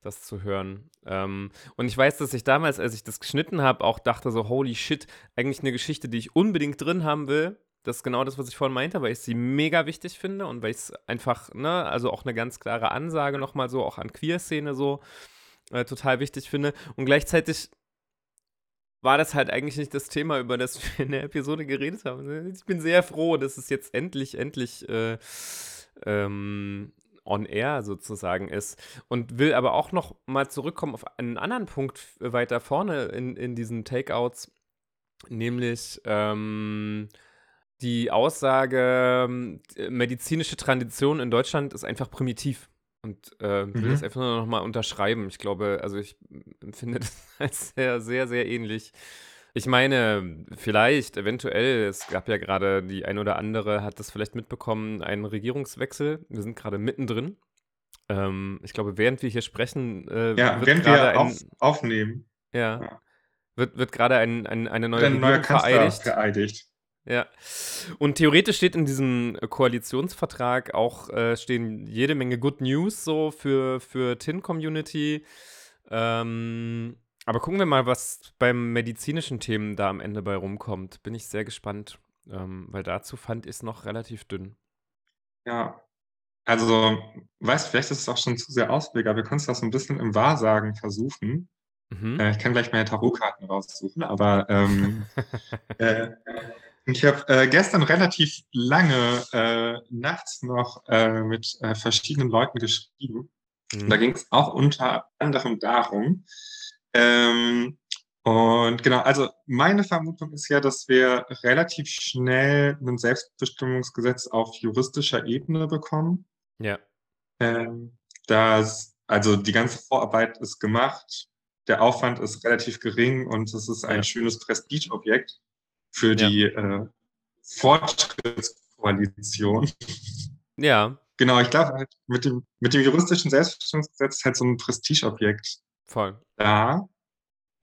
das zu hören. Ähm, und ich weiß, dass ich damals, als ich das geschnitten habe, auch dachte so, holy shit, eigentlich eine Geschichte, die ich unbedingt drin haben will. Das ist genau das, was ich vorhin meinte, weil ich sie mega wichtig finde und weil ich es einfach, ne, also auch eine ganz klare Ansage nochmal so, auch an Queer-Szene so, äh, total wichtig finde. Und gleichzeitig war das halt eigentlich nicht das Thema, über das wir in der Episode geredet haben. Ich bin sehr froh, dass es jetzt endlich, endlich äh, ähm, on air sozusagen ist. Und will aber auch noch mal zurückkommen auf einen anderen Punkt weiter vorne in, in diesen Takeouts, nämlich ähm, die Aussage, ähm, medizinische Tradition in Deutschland ist einfach primitiv. Und äh, will Mhm. das einfach nur noch mal unterschreiben. Ich glaube, also ich empfinde das als sehr, sehr, sehr ähnlich. Ich meine, vielleicht, eventuell, es gab ja gerade die ein oder andere, hat das vielleicht mitbekommen, einen Regierungswechsel. Wir sind gerade mittendrin. Ähm, ich glaube, während wir hier sprechen, äh, Ja, wird während wir ein, auf, aufnehmen, ja, Ja. wird, wird gerade ein, ein, eine neue ein Regierung vereidigt. Ja. Und theoretisch steht in diesem äh, Koalitionsvertrag auch äh, stehen jede Menge Good News so für, für TIN-Community. Ähm, aber gucken wir mal, was beim medizinischen Themen da am Ende bei rumkommt. Bin ich sehr gespannt, ähm, weil dazu fand ich es noch relativ dünn. Ja. Also, weißt, vielleicht ist es auch schon zu sehr Ausblick, aber wir können es auch so ein bisschen im Wahrsagen versuchen. Mhm. Äh, ich kann gleich meine Tarotkarten raussuchen, aber ähm, äh, ich habe äh, gestern relativ lange äh, nachts noch äh, mit äh, verschiedenen Leuten geschrieben. Mhm. Da ging es auch unter anderem darum. Ähm, und genau, also meine Vermutung ist ja, dass wir relativ schnell ein Selbstbestimmungsgesetz auf juristischer Ebene bekommen. Ja. Ähm, das, also die ganze Vorarbeit ist gemacht, der Aufwand ist relativ gering und es ist ein Ja. schönes Prestigeobjekt für Ja. die äh, Fortschrittskoalition. Ja, Genau, ich glaube halt mit dem, mit dem juristischen Selbstbestimmungsgesetz ist halt so ein Prestigeobjekt voll. da,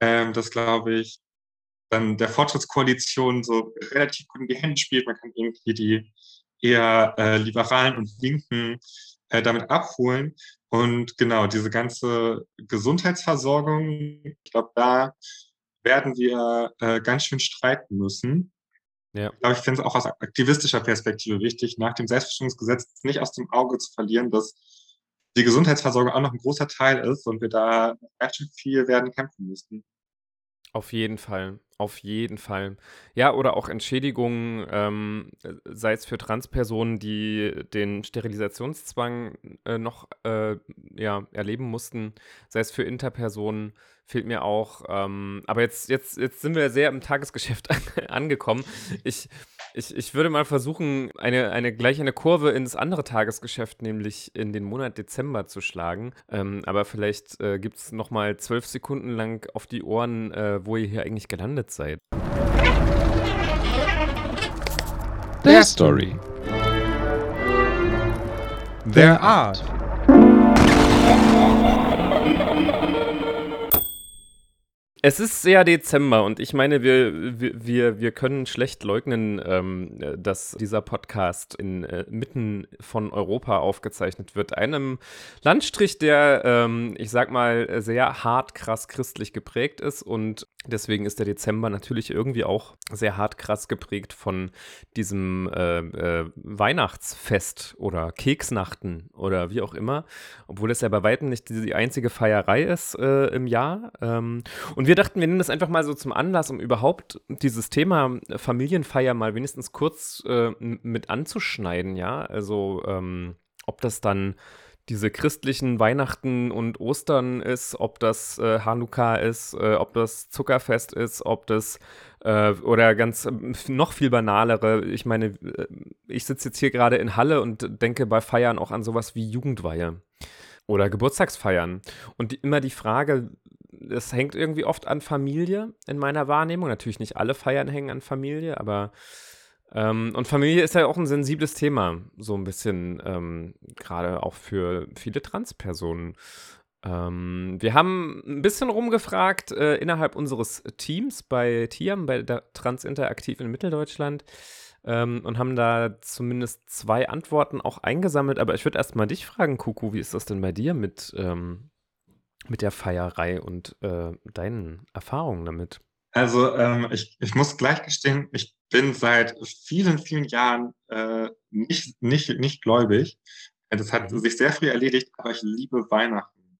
ähm, das glaube ich dann der Fortschrittskoalition so relativ gut in die Hände spielt. Man kann irgendwie die eher äh, Liberalen und Linken äh, damit abholen. Und genau, diese ganze Gesundheitsversorgung, ich glaube, da werden wir äh, ganz schön streiten müssen. Ja. Ich glaube, ich finde es auch aus aktivistischer Perspektive wichtig, nach dem Selbstbestimmungsgesetz nicht aus dem Auge zu verlieren, dass die Gesundheitsversorgung auch noch ein großer Teil ist und wir da ganz schön viel werden kämpfen müssen. Auf jeden Fall, auf jeden Fall. Ja, oder auch Entschädigungen, ähm, sei es für Transpersonen, die den Sterilisationszwang äh, noch äh, ja, erleben mussten, sei es für Interpersonen, fehlt mir auch. Ähm, aber jetzt, jetzt, jetzt sind wir sehr im Tagesgeschäft angekommen. Ich, ich, ich würde mal versuchen, eine, eine, gleich eine Kurve ins andere Tagesgeschäft, nämlich in den Monat Dezember zu schlagen. Ähm, aber vielleicht äh, gibt es nochmal zwölf Sekunden lang auf die Ohren, äh, wo ihr hier eigentlich gelandet seid. Their story. Their art. Es ist sehr Dezember und ich meine, wir, wir, wir, wir können schlecht leugnen, ähm, dass dieser Podcast in, äh, mitten von Europa aufgezeichnet wird. Einem Landstrich, der, ähm, ich sag mal, sehr hart krass christlich geprägt ist und deswegen ist der Dezember natürlich irgendwie auch sehr hart krass geprägt von diesem äh, äh, Weihnachtsfest oder Keksnachten oder wie auch immer, obwohl es ja bei weitem nicht die, die einzige Feierei ist äh, im Jahr. Ähm, und wir dachten, wir nehmen das einfach mal so zum Anlass, um überhaupt dieses Thema Familienfeier mal wenigstens kurz äh, mit anzuschneiden, ja. Also ähm, ob das dann diese christlichen Weihnachten und Ostern ist, ob das äh, Hanukkah ist, äh, ob das Zuckerfest ist, ob das äh, oder ganz ähm, noch viel banalere. Ich meine, äh, ich sitze jetzt hier gerade in Halle und denke bei Feiern auch an sowas wie Jugendweihe oder Geburtstagsfeiern. Und die, immer die Frage, es hängt irgendwie oft an Familie in meiner Wahrnehmung. Natürlich nicht alle Feiern hängen an Familie, aber ähm, und Familie ist ja auch ein sensibles Thema, so ein bisschen, ähm, gerade auch für viele Transpersonen. Ähm, wir haben ein bisschen rumgefragt äh, innerhalb unseres Teams bei TIAM, bei Transinteraktiv in Mitteldeutschland ähm, und haben da zumindest zwei Antworten auch eingesammelt. Aber ich würde erst mal dich fragen, Kuku, wie ist das denn bei dir mit, ähm, mit der Feierei und äh, deinen Erfahrungen damit? Also ähm, ich, ich muss gleich gestehen, ich bin seit vielen, vielen Jahren äh, nicht, nicht, nicht gläubig. Das hat mhm. sich sehr früh erledigt, aber ich liebe Weihnachten.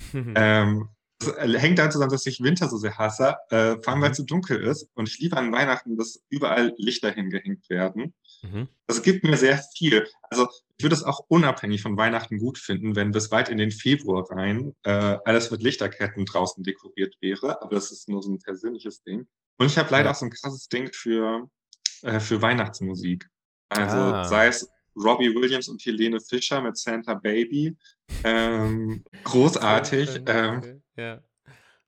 ähm, das hängt damit zusammen, dass ich Winter so sehr hasse, äh, vor allem weil es mhm. so dunkel ist. Und ich liebe an Weihnachten, dass überall Lichter hingehängt werden. Mhm. Das gibt mir sehr viel. Also ich würde es auch unabhängig von Weihnachten gut finden, wenn bis weit in den Februar rein äh, alles mit Lichterketten draußen dekoriert wäre. Aber das ist nur so ein persönliches Ding. Und ich habe leider ja. auch so ein krasses Ding für, äh, für Weihnachtsmusik. Also ah. sei es Robbie Williams und Helene Fischer mit Santa Baby. Ähm, großartig. Ähm, ja.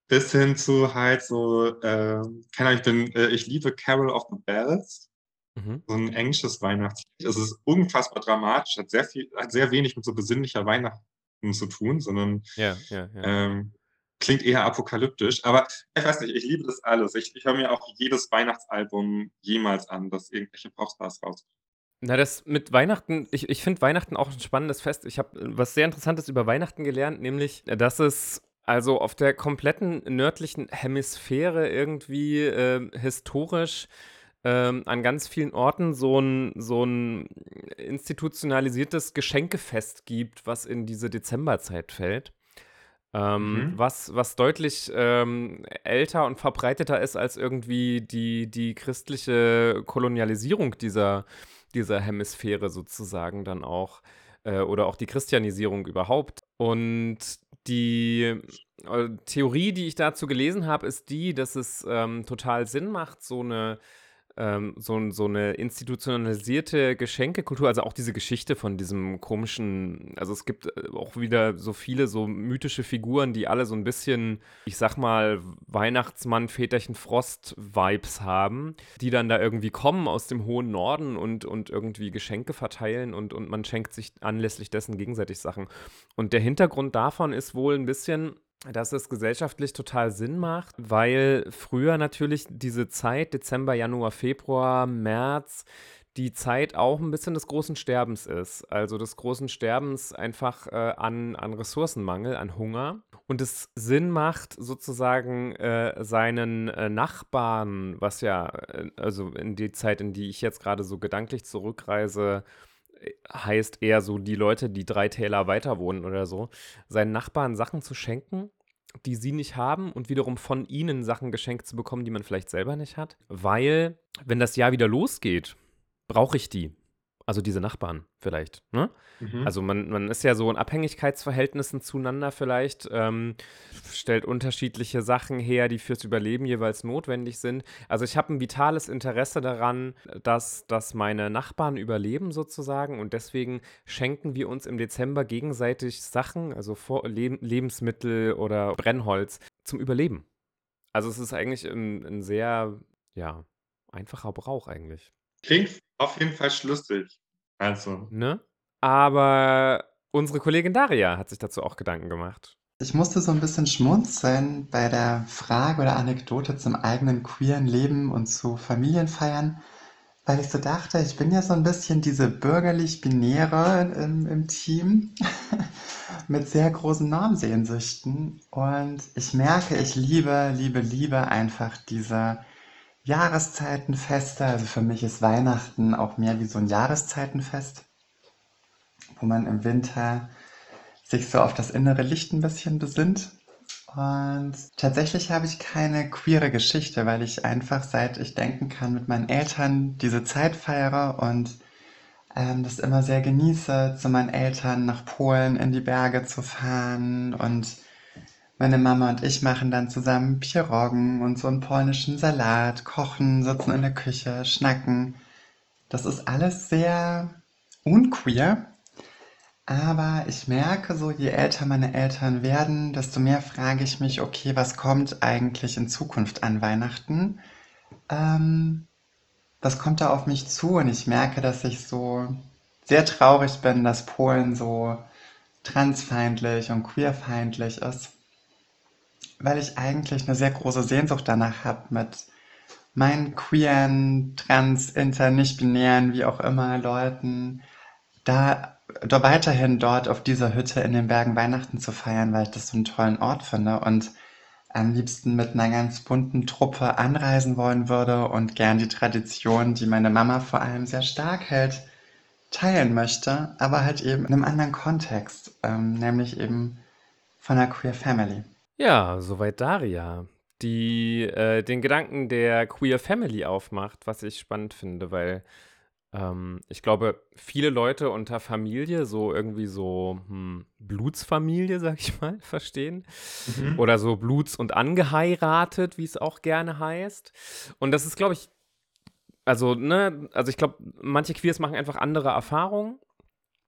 Bis hin zu halt so, äh, keine Ahnung, ich bin, äh, ich liebe Carol of the Bells. Mhm. So ein englisches Weihnachtslied. Es ist unfassbar dramatisch, hat sehr viel, hat sehr wenig mit so besinnlicher Weihnachten zu tun, sondern ja, ja, ja. Ähm, klingt eher apokalyptisch. Aber ich weiß nicht, ich liebe das alles. Ich, ich höre mir auch jedes Weihnachtsalbum jemals an, das irgendwelche Popstars rausbringt. Na, das mit Weihnachten, ich, ich finde Weihnachten auch ein spannendes Fest. Ich habe was sehr Interessantes über Weihnachten gelernt, nämlich, dass es also auf der kompletten nördlichen Hemisphäre irgendwie äh, historisch ähm, an ganz vielen Orten so ein, so ein institutionalisiertes Geschenkefest gibt, was in diese Dezemberzeit fällt. Ähm, mhm. was, was deutlich ähm, älter und verbreiteter ist als irgendwie die, die christliche Kolonialisierung dieser, dieser Hemisphäre sozusagen dann auch. Äh, oder auch die Christianisierung überhaupt. Und die äh, Theorie, die ich dazu gelesen habe, ist die, dass es ähm, total Sinn macht, so eine ähm, so, so eine institutionalisierte Geschenkekultur, also auch diese Geschichte von diesem komischen, also es gibt äh, auch wieder so viele so mythische Figuren, die alle so ein bisschen, ich sag mal, Weihnachtsmann, Väterchen Frost-Vibes haben, die dann da irgendwie kommen aus dem hohen Norden und, und irgendwie Geschenke verteilen und, und man schenkt sich anlässlich dessen gegenseitig Sachen. Und der Hintergrund davon ist wohl ein bisschen, dass es gesellschaftlich total Sinn macht, weil früher natürlich diese Zeit, Dezember, Januar, Februar, März, die Zeit auch ein bisschen des großen Sterbens ist. Also des großen Sterbens einfach äh, an, an Ressourcenmangel, an Hunger. Und es Sinn macht, sozusagen äh, seinen äh, Nachbarn, was ja, äh, also in die Zeit, in die ich jetzt gerade so gedanklich zurückreise, heißt eher so die Leute, die drei Täler weiter wohnen oder so, seinen Nachbarn Sachen zu schenken, die sie nicht haben und wiederum von ihnen Sachen geschenkt zu bekommen, die man vielleicht selber nicht hat. Weil, wenn das Jahr wieder losgeht, brauche ich die. Also diese Nachbarn vielleicht. Ne? Mhm. Also man, man ist ja so in Abhängigkeitsverhältnissen zueinander vielleicht, ähm, stellt unterschiedliche Sachen her, die fürs Überleben jeweils notwendig sind. Also ich habe ein vitales Interesse daran, dass, dass meine Nachbarn überleben sozusagen und deswegen schenken wir uns im Dezember gegenseitig Sachen, also Vor Le Lebensmittel oder Brennholz zum Überleben. Also es ist eigentlich ein, ein sehr, ja, einfacher Brauch eigentlich. Klingt auf jeden Fall schlüssig. Also. Ne? Aber unsere Kollegin Daria hat sich dazu auch Gedanken gemacht. Ich musste so ein bisschen schmunzeln bei der Frage oder Anekdote zum eigenen queeren Leben und zu Familienfeiern, weil ich so dachte, ich bin ja so ein bisschen diese bürgerlich-binäre im, im Team mit sehr großen Normsehnsüchten. Und ich merke, ich liebe, liebe, liebe einfach diese Jahreszeitenfeste. Also für mich ist Weihnachten auch mehr wie so ein Jahreszeitenfest, wo man im Winter sich so auf das innere Licht ein bisschen besinnt. Und tatsächlich habe ich keine queere Geschichte, weil ich einfach seit ich denken kann mit meinen Eltern diese Zeit feiere und ähm, das immer sehr genieße, zu meinen Eltern nach Polen in die Berge zu fahren und meine Mama und ich machen dann zusammen Pierogen und so einen polnischen Salat, kochen, sitzen in der Küche, schnacken. Das ist alles sehr unqueer, aber ich merke so, je älter meine Eltern werden, desto mehr frage ich mich, okay, was kommt eigentlich in Zukunft an Weihnachten? Ähm, was kommt da auf mich zu? Und ich merke, dass ich so sehr traurig bin, dass Polen so transfeindlich und queerfeindlich ist, weil ich eigentlich eine sehr große Sehnsucht danach habe, mit meinen queeren, trans, inter, nicht-binären, wie auch immer Leuten da da weiterhin dort auf dieser Hütte in den Bergen Weihnachten zu feiern, weil ich das so einen tollen Ort finde und am liebsten mit einer ganz bunten Truppe anreisen wollen würde und gern die Tradition, die meine Mama vor allem sehr stark hält, teilen möchte, aber halt eben in einem anderen Kontext, ähm, nämlich eben von einer Queer Family. Ja, soweit Daria, die äh, den Gedanken der Queer Family aufmacht, was ich spannend finde, weil ähm, ich glaube, viele Leute unter Familie so irgendwie so hm, Blutsfamilie, sag ich mal, verstehen. Mhm. Oder so Bluts- und angeheiratet, wie es auch gerne heißt. Und das ist, glaube ich, also, ne, also ich glaube, manche Queers machen einfach andere Erfahrungen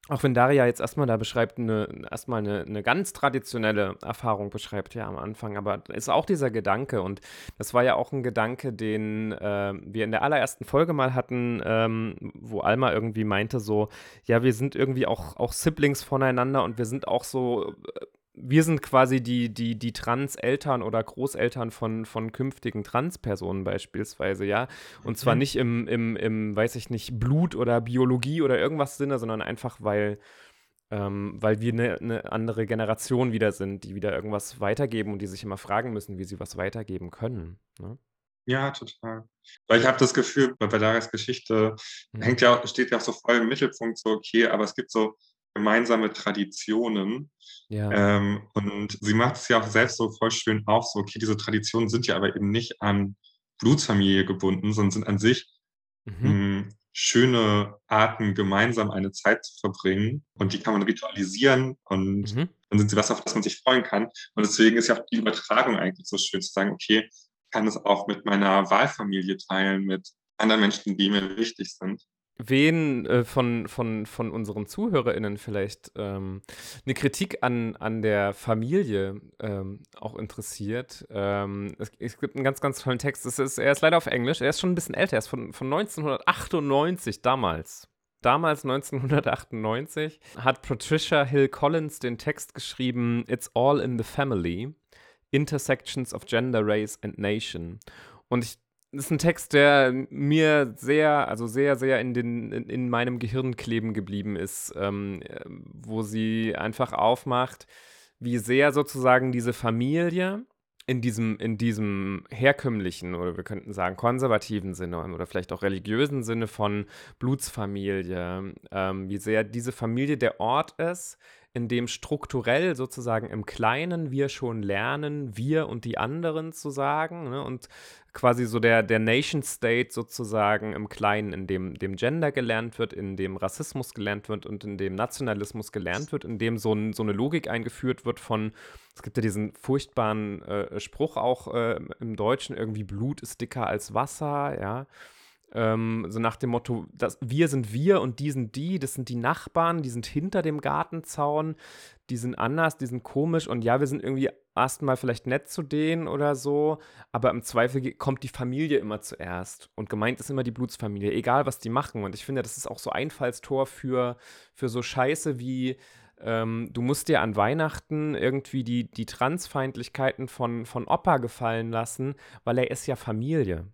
auch wenn Daria jetzt erstmal da beschreibt, eine, erstmal eine, eine ganz traditionelle Erfahrung beschreibt, ja, am Anfang, aber ist auch dieser Gedanke und das war ja auch ein Gedanke, den äh, wir in der allerersten Folge mal hatten, ähm, wo Alma irgendwie meinte so, ja, wir sind irgendwie auch, auch Siblings voneinander und wir sind auch so äh, wir sind quasi die, die, die Trans-Eltern oder Großeltern von, von künftigen Trans-Personen beispielsweise, ja. Und zwar mhm. nicht im, im, im, weiß ich nicht, Blut oder Biologie oder irgendwas Sinne, sondern einfach, weil, ähm, weil wir eine ne andere Generation wieder sind, die wieder irgendwas weitergeben und die sich immer fragen müssen, wie sie was weitergeben können. Ne? Ja, total. Weil ich habe das Gefühl, bei Darias Geschichte mhm. hängt ja, steht ja auch so voll im Mittelpunkt, so okay, aber es gibt so gemeinsame Traditionen. Ja. Ähm, und sie macht es ja auch selbst so voll schön auf, so, okay, diese Traditionen sind ja aber eben nicht an Blutsfamilie gebunden, sondern sind an sich mhm. mh, hm, schöne Arten, gemeinsam eine Zeit zu verbringen. Und die kann man ritualisieren und mhm. dann sind sie was, auf das man sich freuen kann. Und deswegen ist ja auch die Übertragung eigentlich so schön zu sagen, okay, ich kann es auch mit meiner Wahlfamilie teilen, mit anderen Menschen, die mir wichtig sind wen äh, von, von, von unseren ZuhörerInnen vielleicht ähm, eine Kritik an, an der Familie ähm, auch interessiert. Ähm, es, es, gibt einen ganz, ganz tollen Text. Es ist, er ist leider auf Englisch. Er ist schon ein bisschen älter. Er ist von, von 1998 damals. Damals 1998 hat Patricia Hill Collins den Text geschrieben It's All in the Family. Intersections of Gender, Race and Nation. Und ich ist ein Text, der mir sehr, also sehr, sehr in, den, in, in meinem Gehirn kleben geblieben ist, ähm, wo sie einfach aufmacht, wie sehr sozusagen diese Familie in diesem, in diesem herkömmlichen oder wir könnten sagen konservativen Sinne oder vielleicht auch religiösen Sinne von Blutsfamilie, ähm, wie sehr diese Familie der Ort ist, in dem strukturell sozusagen im Kleinen wir schon lernen, wir und die anderen zu sagen ne? und quasi so der, der Nation State sozusagen im Kleinen, in dem, dem Gender gelernt wird, in dem Rassismus gelernt wird und in dem Nationalismus gelernt wird, in dem so, ein, so eine Logik eingeführt wird von, es gibt ja diesen furchtbaren äh, Spruch auch äh, im Deutschen, irgendwie Blut ist dicker als Wasser, ja. Ähm, so nach dem Motto, das, wir sind wir und die sind die, das sind die Nachbarn, die sind hinter dem Gartenzaun, die sind anders, die sind komisch und ja, wir sind irgendwie erstmal vielleicht nett zu denen oder so, aber im Zweifel kommt die Familie immer zuerst und gemeint ist immer die Blutsfamilie, egal was die machen und ich finde, das ist auch so Einfallstor für, für so Scheiße wie ähm, du musst dir an Weihnachten irgendwie die, die Transfeindlichkeiten von, von Opa gefallen lassen, weil er ist ja Familie.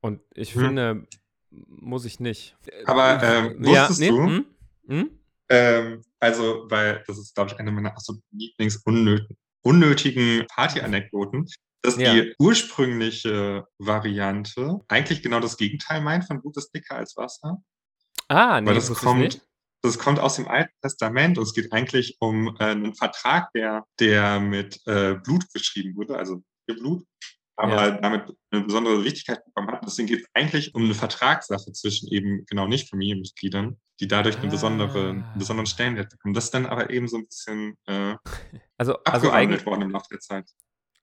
Und ich Hm. finde, muss ich nicht. Aber, ähm, ja, wusstest nee, du- hm? Hm? Ähm, also, weil das ist, glaube ich, eine meiner absoluten Lieblings-unnötigen Party-Anekdoten, dass Ja. die ursprüngliche Variante eigentlich genau das Gegenteil meint von Blut ist dicker als Wasser. Ah, nee, Weil das kommt, das kommt aus dem Alten Testament und es geht eigentlich um äh, einen Vertrag, der, der mit äh, Blut beschrieben wurde, also Blut, aber Ja. damit eine besondere Wichtigkeit bekommen hat. Deswegen geht es eigentlich um eine Vertragssache zwischen eben genau nicht Familienmitgliedern, die dadurch einen besonderen, Ah. einen besonderen Stellenwert bekommen. Das ist dann aber eben so ein bisschen äh, Also, also eigentlich, worden im Laufe der Zeit.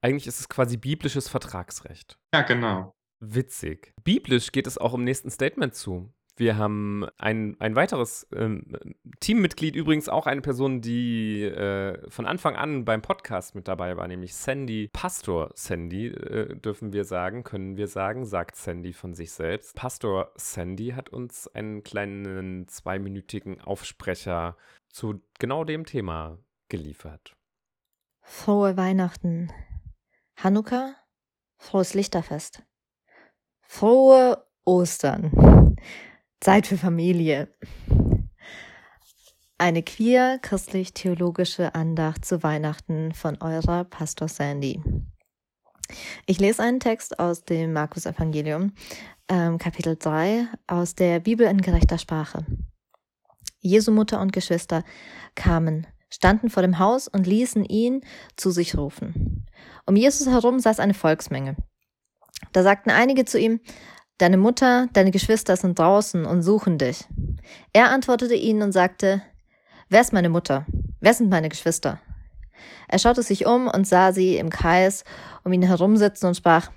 eigentlich ist es quasi biblisches Vertragsrecht. Ja, genau. Witzig. Biblisch geht es auch im nächsten Statement zu. Wir haben ein, ein weiteres ähm, Teammitglied, übrigens auch eine Person, die äh, von Anfang an beim Podcast mit dabei war, nämlich Sandy, Pastor Sandy, äh, dürfen wir sagen, können wir sagen, sagt Sandy von sich selbst. Pastor Sandy hat uns einen kleinen zweiminütigen Aufsprecher zu genau dem Thema geliefert. Frohe Weihnachten. Hanukkah, frohes Lichterfest. Frohe Ostern. Zeit für Familie. Eine queer-christlich-theologische Andacht zu Weihnachten von eurer Pastor Sandy. Ich lese einen Text aus dem Markus-Evangelium, ähm, Kapitel 3, aus der Bibel in gerechter Sprache. Jesu Mutter und Geschwister kamen, standen vor dem Haus und ließen ihn zu sich rufen. Um Jesus herum saß eine Volksmenge. Da sagten einige zu ihm, Deine Mutter, deine Geschwister sind draußen und suchen dich. Er antwortete ihnen und sagte, Wer ist meine Mutter? Wer sind meine Geschwister? Er schaute sich um und sah sie im Kreis um ihn herum sitzen und sprach,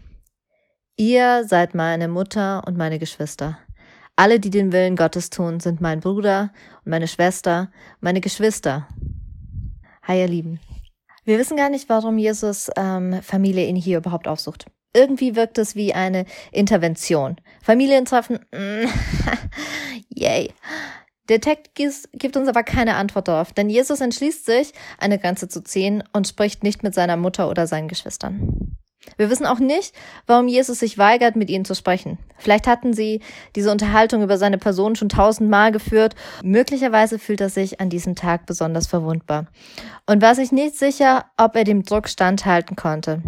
Ihr seid meine Mutter und meine Geschwister. Alle, die den Willen Gottes tun, sind mein Bruder und meine Schwester, meine Geschwister. Hi, ihr Lieben. Wir wissen gar nicht, warum Jesus ähm, Familie ihn hier überhaupt aufsucht. Irgendwie wirkt es wie eine Intervention. Familientreffen, mm, yay. Der Text gibt uns aber keine Antwort darauf, denn Jesus entschließt sich, eine Grenze zu ziehen und spricht nicht mit seiner Mutter oder seinen Geschwistern. Wir wissen auch nicht, warum Jesus sich weigert, mit ihnen zu sprechen. Vielleicht hatten sie diese Unterhaltung über seine Person schon tausendmal geführt. Möglicherweise fühlt er sich an diesem Tag besonders verwundbar und war sich nicht sicher, ob er dem Druck standhalten konnte.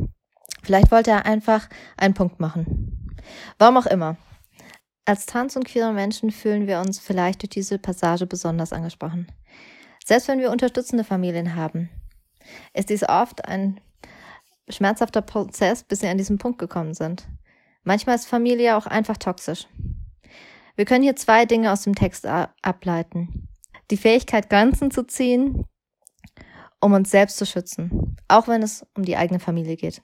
Vielleicht wollte er einfach einen Punkt machen. Warum auch immer. Als trans- und queere Menschen fühlen wir uns vielleicht durch diese Passage besonders angesprochen. Selbst wenn wir unterstützende Familien haben, ist dies oft ein schmerzhafter Prozess, bis sie an diesen Punkt gekommen sind. Manchmal ist Familie auch einfach toxisch. Wir können hier zwei Dinge aus dem Text ableiten. Die Fähigkeit, Grenzen zu ziehen, um uns selbst zu schützen, auch wenn es um die eigene Familie geht.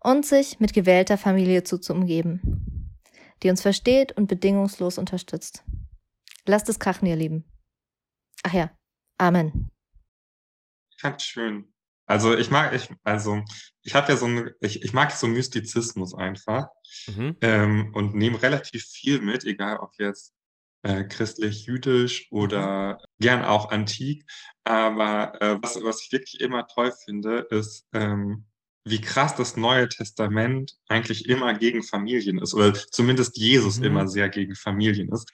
Und sich mit gewählter Familie zu, zu umgeben, die uns versteht und bedingungslos unterstützt. Lasst es krachen, ihr Lieben. Ach ja, Amen. Ich fand schön. Also ich mag, ich, also ich habe ja so ein, ich, ich mag so Mystizismus einfach Mhm. ähm, und nehme relativ viel mit, egal ob jetzt äh, christlich, jüdisch oder gern auch antik. Aber äh, was, was ich wirklich immer toll finde, ist, ähm, wie krass das Neue Testament eigentlich immer gegen Familien ist oder zumindest Jesus Mhm. immer sehr gegen Familien ist,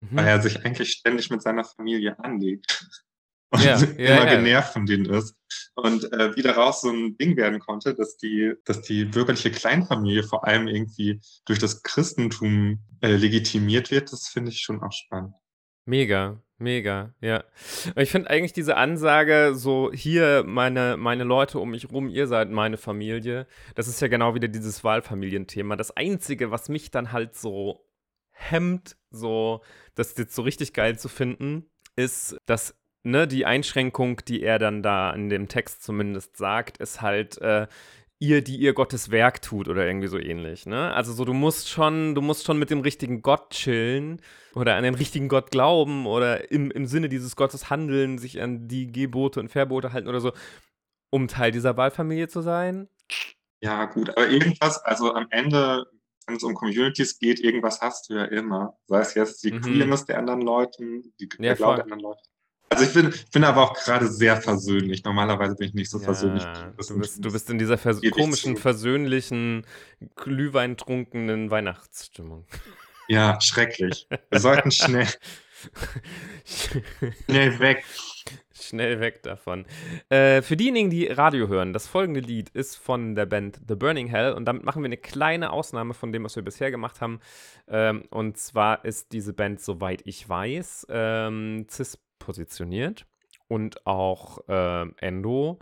Mhm. weil er sich eigentlich ständig mit seiner Familie anlegt und Ja, immer ja. genervt von denen ist. Und äh, wie daraus so ein Ding werden konnte, dass die, dass die bürgerliche Kleinfamilie vor allem irgendwie durch das Christentum äh, legitimiert wird, das finde ich schon auch spannend. Mega, mega, ja. Ich finde eigentlich diese Ansage, so hier meine, meine Leute um mich rum, ihr seid meine Familie, das ist ja genau wieder dieses Wahlfamilienthema. Das Einzige, was mich dann halt so hemmt, so das jetzt so richtig geil zu finden, ist, dass ne, die Einschränkung, die er dann da in dem Text zumindest sagt, ist halt, äh, ihr, die ihr Gottes Werk tut oder irgendwie so ähnlich, ne? Also so, du musst schon, du musst schon mit dem richtigen Gott chillen oder an den richtigen Gott glauben oder im, im Sinne dieses Gottes handeln, sich an die Gebote und Verbote halten oder so, um Teil dieser Wahlfamilie zu sein. Ja, gut, aber irgendwas, also am Ende, wenn es um Communities geht, irgendwas hast du ja immer. Sei es jetzt die Mhm. Queerness der anderen Leuten, die, Ja, der Glaube der anderen Leute. Also ich bin, bin aber auch gerade sehr versöhnlich. Normalerweise bin ich nicht so versöhnlich. Ja, Das du, bist, ist- du bist in dieser vers komischen, versöhnlichen, glühweintrunkenen Weihnachtsstimmung. Ja, schrecklich. Wir sollten schnell, schnell weg. Schnell weg davon. Äh, für diejenigen, die Radio hören, das folgende Lied ist von der Band The Burning Hell und damit machen wir eine kleine Ausnahme von dem, was wir bisher gemacht haben. Ähm, und zwar ist diese Band, soweit ich weiß, ähm, cis positioniert und auch ähm, Endo.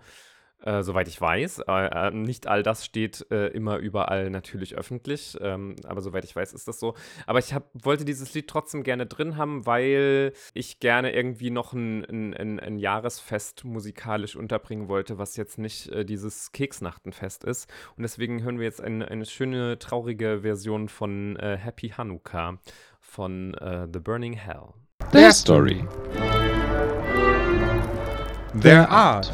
Äh, soweit ich weiß. Äh, äh, nicht all das steht äh, immer überall natürlich öffentlich, ähm, aber soweit ich weiß, ist das so. Aber ich hab, wollte dieses Lied trotzdem gerne drin haben, weil ich gerne irgendwie noch ein, ein, ein, Jahresfest musikalisch unterbringen wollte, was jetzt nicht äh, dieses Keksnachtenfest ist. Und deswegen hören wir jetzt eine, eine schöne, traurige Version von äh, Happy Hanukkah von äh, The Burning Hell. Their story. Their art.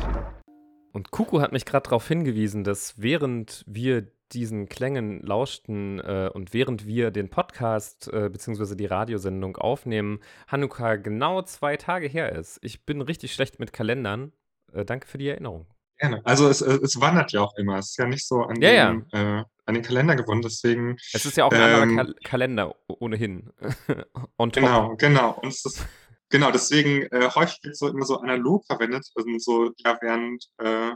Und Kuku hat mich gerade darauf hingewiesen, dass während wir diesen Klängen lauschten äh, und während wir den Podcast äh, bzw. die Radiosendung aufnehmen, Hanukkah genau zwei Tage her ist. Ich bin richtig schlecht mit Kalendern. Äh, danke für die Erinnerung. Gerne. Also es, es wandert ja auch immer. Es ist ja nicht so an, Ja, den, Äh, an den Kalender gebunden. Deswegen, Es ist ja auch ein Ähm, anderer Kal Kalender ohnehin. On top. genau, genau. Und es ist, genau, deswegen äh, häufig wird so immer so analog verwendet. Also so, ja, während äh,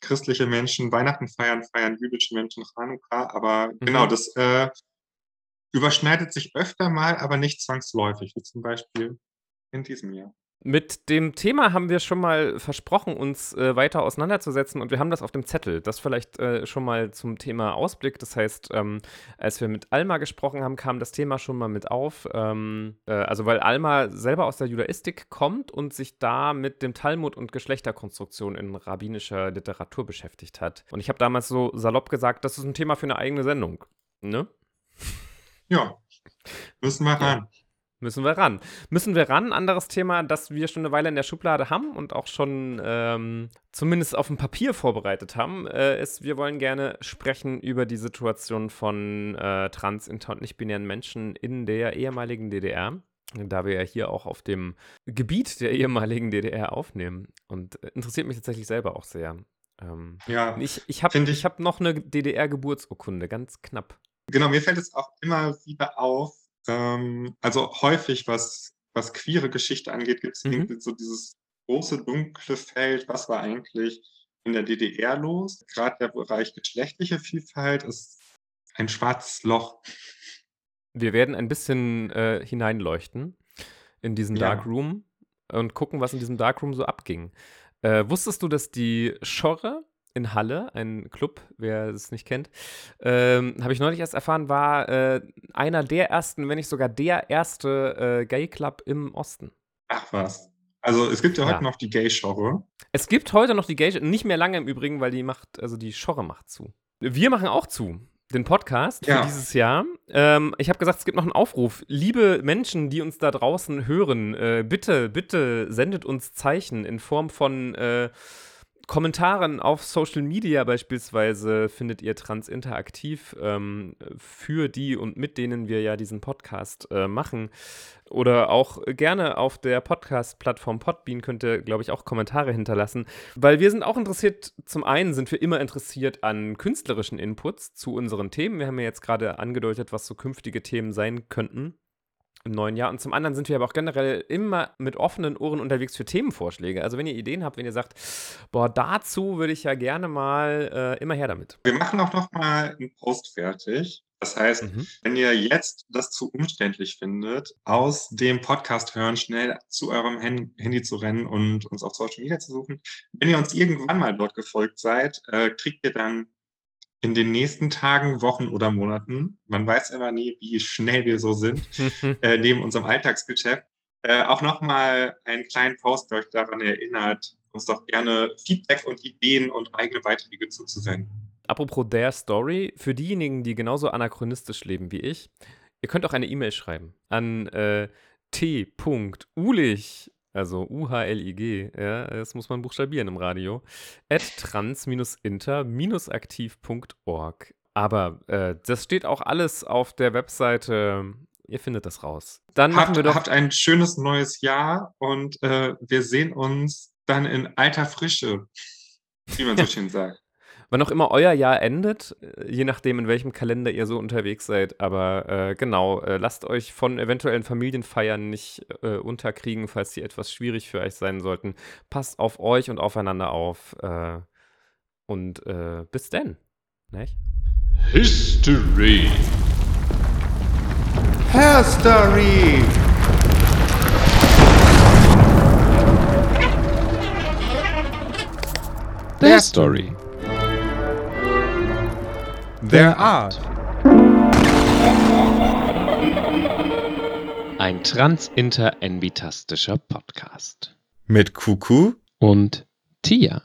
christliche Menschen Weihnachten feiern, feiern jüdische Menschen Chanukka. Aber genau, Mhm. das äh, überschneidet sich öfter mal, aber nicht zwangsläufig, wie zum Beispiel in diesem Jahr. Mit dem Thema haben wir schon mal versprochen, uns äh, weiter auseinanderzusetzen und wir haben das auf dem Zettel. Das vielleicht äh, schon mal zum Thema Ausblick. Das heißt, ähm, als wir mit Alma gesprochen haben, kam das Thema schon mal mit auf. Ähm, äh, also weil Alma selber aus der Judaistik kommt und sich da mit dem Talmud und Geschlechterkonstruktion in rabbinischer Literatur beschäftigt hat. Und ich habe damals so salopp gesagt, das ist ein Thema für eine eigene Sendung. Ne? Ja, müssen wir ran. Müssen wir ran. Müssen wir ran. Anderes Thema, das wir schon eine Weile in der Schublade haben und auch schon ähm, zumindest auf dem Papier vorbereitet haben, äh, ist, wir wollen gerne sprechen über die Situation von äh, trans, und nicht-binären Menschen in der ehemaligen DDR. Da wir ja hier auch auf dem Gebiet der ehemaligen DDR aufnehmen. Und äh, interessiert mich tatsächlich selber auch sehr. Ähm, Ja, ich ich habe ich- ich hab noch eine DDR-Geburtsurkunde, ganz knapp. Genau, mir fällt es auch immer wieder auf, ähm, also häufig, was, was queere Geschichte angeht, gibt es Mhm. irgendwie so dieses große dunkle Feld, was war eigentlich in der DDR los? Gerade der Bereich geschlechtliche Vielfalt ist ein schwarzes Loch. Wir werden ein bisschen äh, hineinleuchten in diesen Ja. Darkroom und gucken, was in diesem Darkroom so abging. Äh, wusstest du, dass die Schorre in Halle, ein Club, wer es nicht kennt, ähm, habe ich neulich erst erfahren, war äh, einer der ersten, wenn nicht sogar der erste äh, Gay Club im Osten. Ach was. Also es gibt ja heute Ja. noch die Gay-Genre. Es gibt heute noch die Gay, nicht mehr lange im Übrigen, weil die macht, also die Schorre macht zu. Wir machen auch zu. Den Podcast Ja. für dieses Jahr. Ähm, ich habe gesagt, es gibt noch einen Aufruf. Liebe Menschen, die uns da draußen hören, äh, bitte, bitte sendet uns Zeichen in Form von äh, Kommentaren auf Social Media beispielsweise findet ihr Trans interaktiv ähm, für die und mit denen wir ja diesen Podcast äh, machen. Oder auch gerne auf der Podcast-Plattform Podbean könnt ihr, glaube ich, auch Kommentare hinterlassen. Weil wir sind auch interessiert, zum einen sind wir immer interessiert an künstlerischen Inputs zu unseren Themen. Wir haben ja jetzt gerade angedeutet, was so künftige Themen sein könnten im neuen Jahr. Und zum anderen sind wir aber auch generell immer mit offenen Ohren unterwegs für Themenvorschläge. Also wenn ihr Ideen habt, wenn ihr sagt, boah, dazu würde ich ja gerne mal äh, immer her damit. Wir machen auch noch mal einen Post fertig. Das heißt, Mhm. wenn ihr jetzt das zu umständlich findet, aus dem Podcast hören, schnell zu eurem Handy zu rennen und uns auf Social Media zu suchen. Wenn ihr uns irgendwann mal dort gefolgt seid, äh, kriegt ihr dann in den nächsten Tagen, Wochen oder Monaten, man weiß immer nie, wie schnell wir so sind, äh, neben unserem Alltagsgeschäft, äh, auch nochmal einen kleinen Post, der euch daran erinnert, uns doch gerne Feedback und Ideen und eigene Beiträge zuzusenden. Apropos der Story, für diejenigen, die genauso anachronistisch leben wie ich, ihr könnt auch eine E-Mail schreiben an äh, t.ulich, also U-H-L-I-G, ja, das muss man buchstabieren im Radio, at trans-inter-aktiv.org. Aber äh, das steht auch alles auf der Webseite Ihr findet das raus. Dann machen Habt, wir doch. habt ein schönes neues Jahr und äh, wir sehen uns dann in alter Frische, wie man so schön sagt. Wann auch immer euer Jahr endet, äh, je nachdem, in welchem Kalender ihr so unterwegs seid. Aber äh, genau, äh, lasst euch von eventuellen Familienfeiern nicht äh, unterkriegen, falls die etwas schwierig für euch sein sollten. Passt auf euch und aufeinander auf. Äh, und äh, bis denn. Nicht? History. History. Their story. Their art. Ein transinter-envitastischer Podcast. Mit Kuku Und Tia.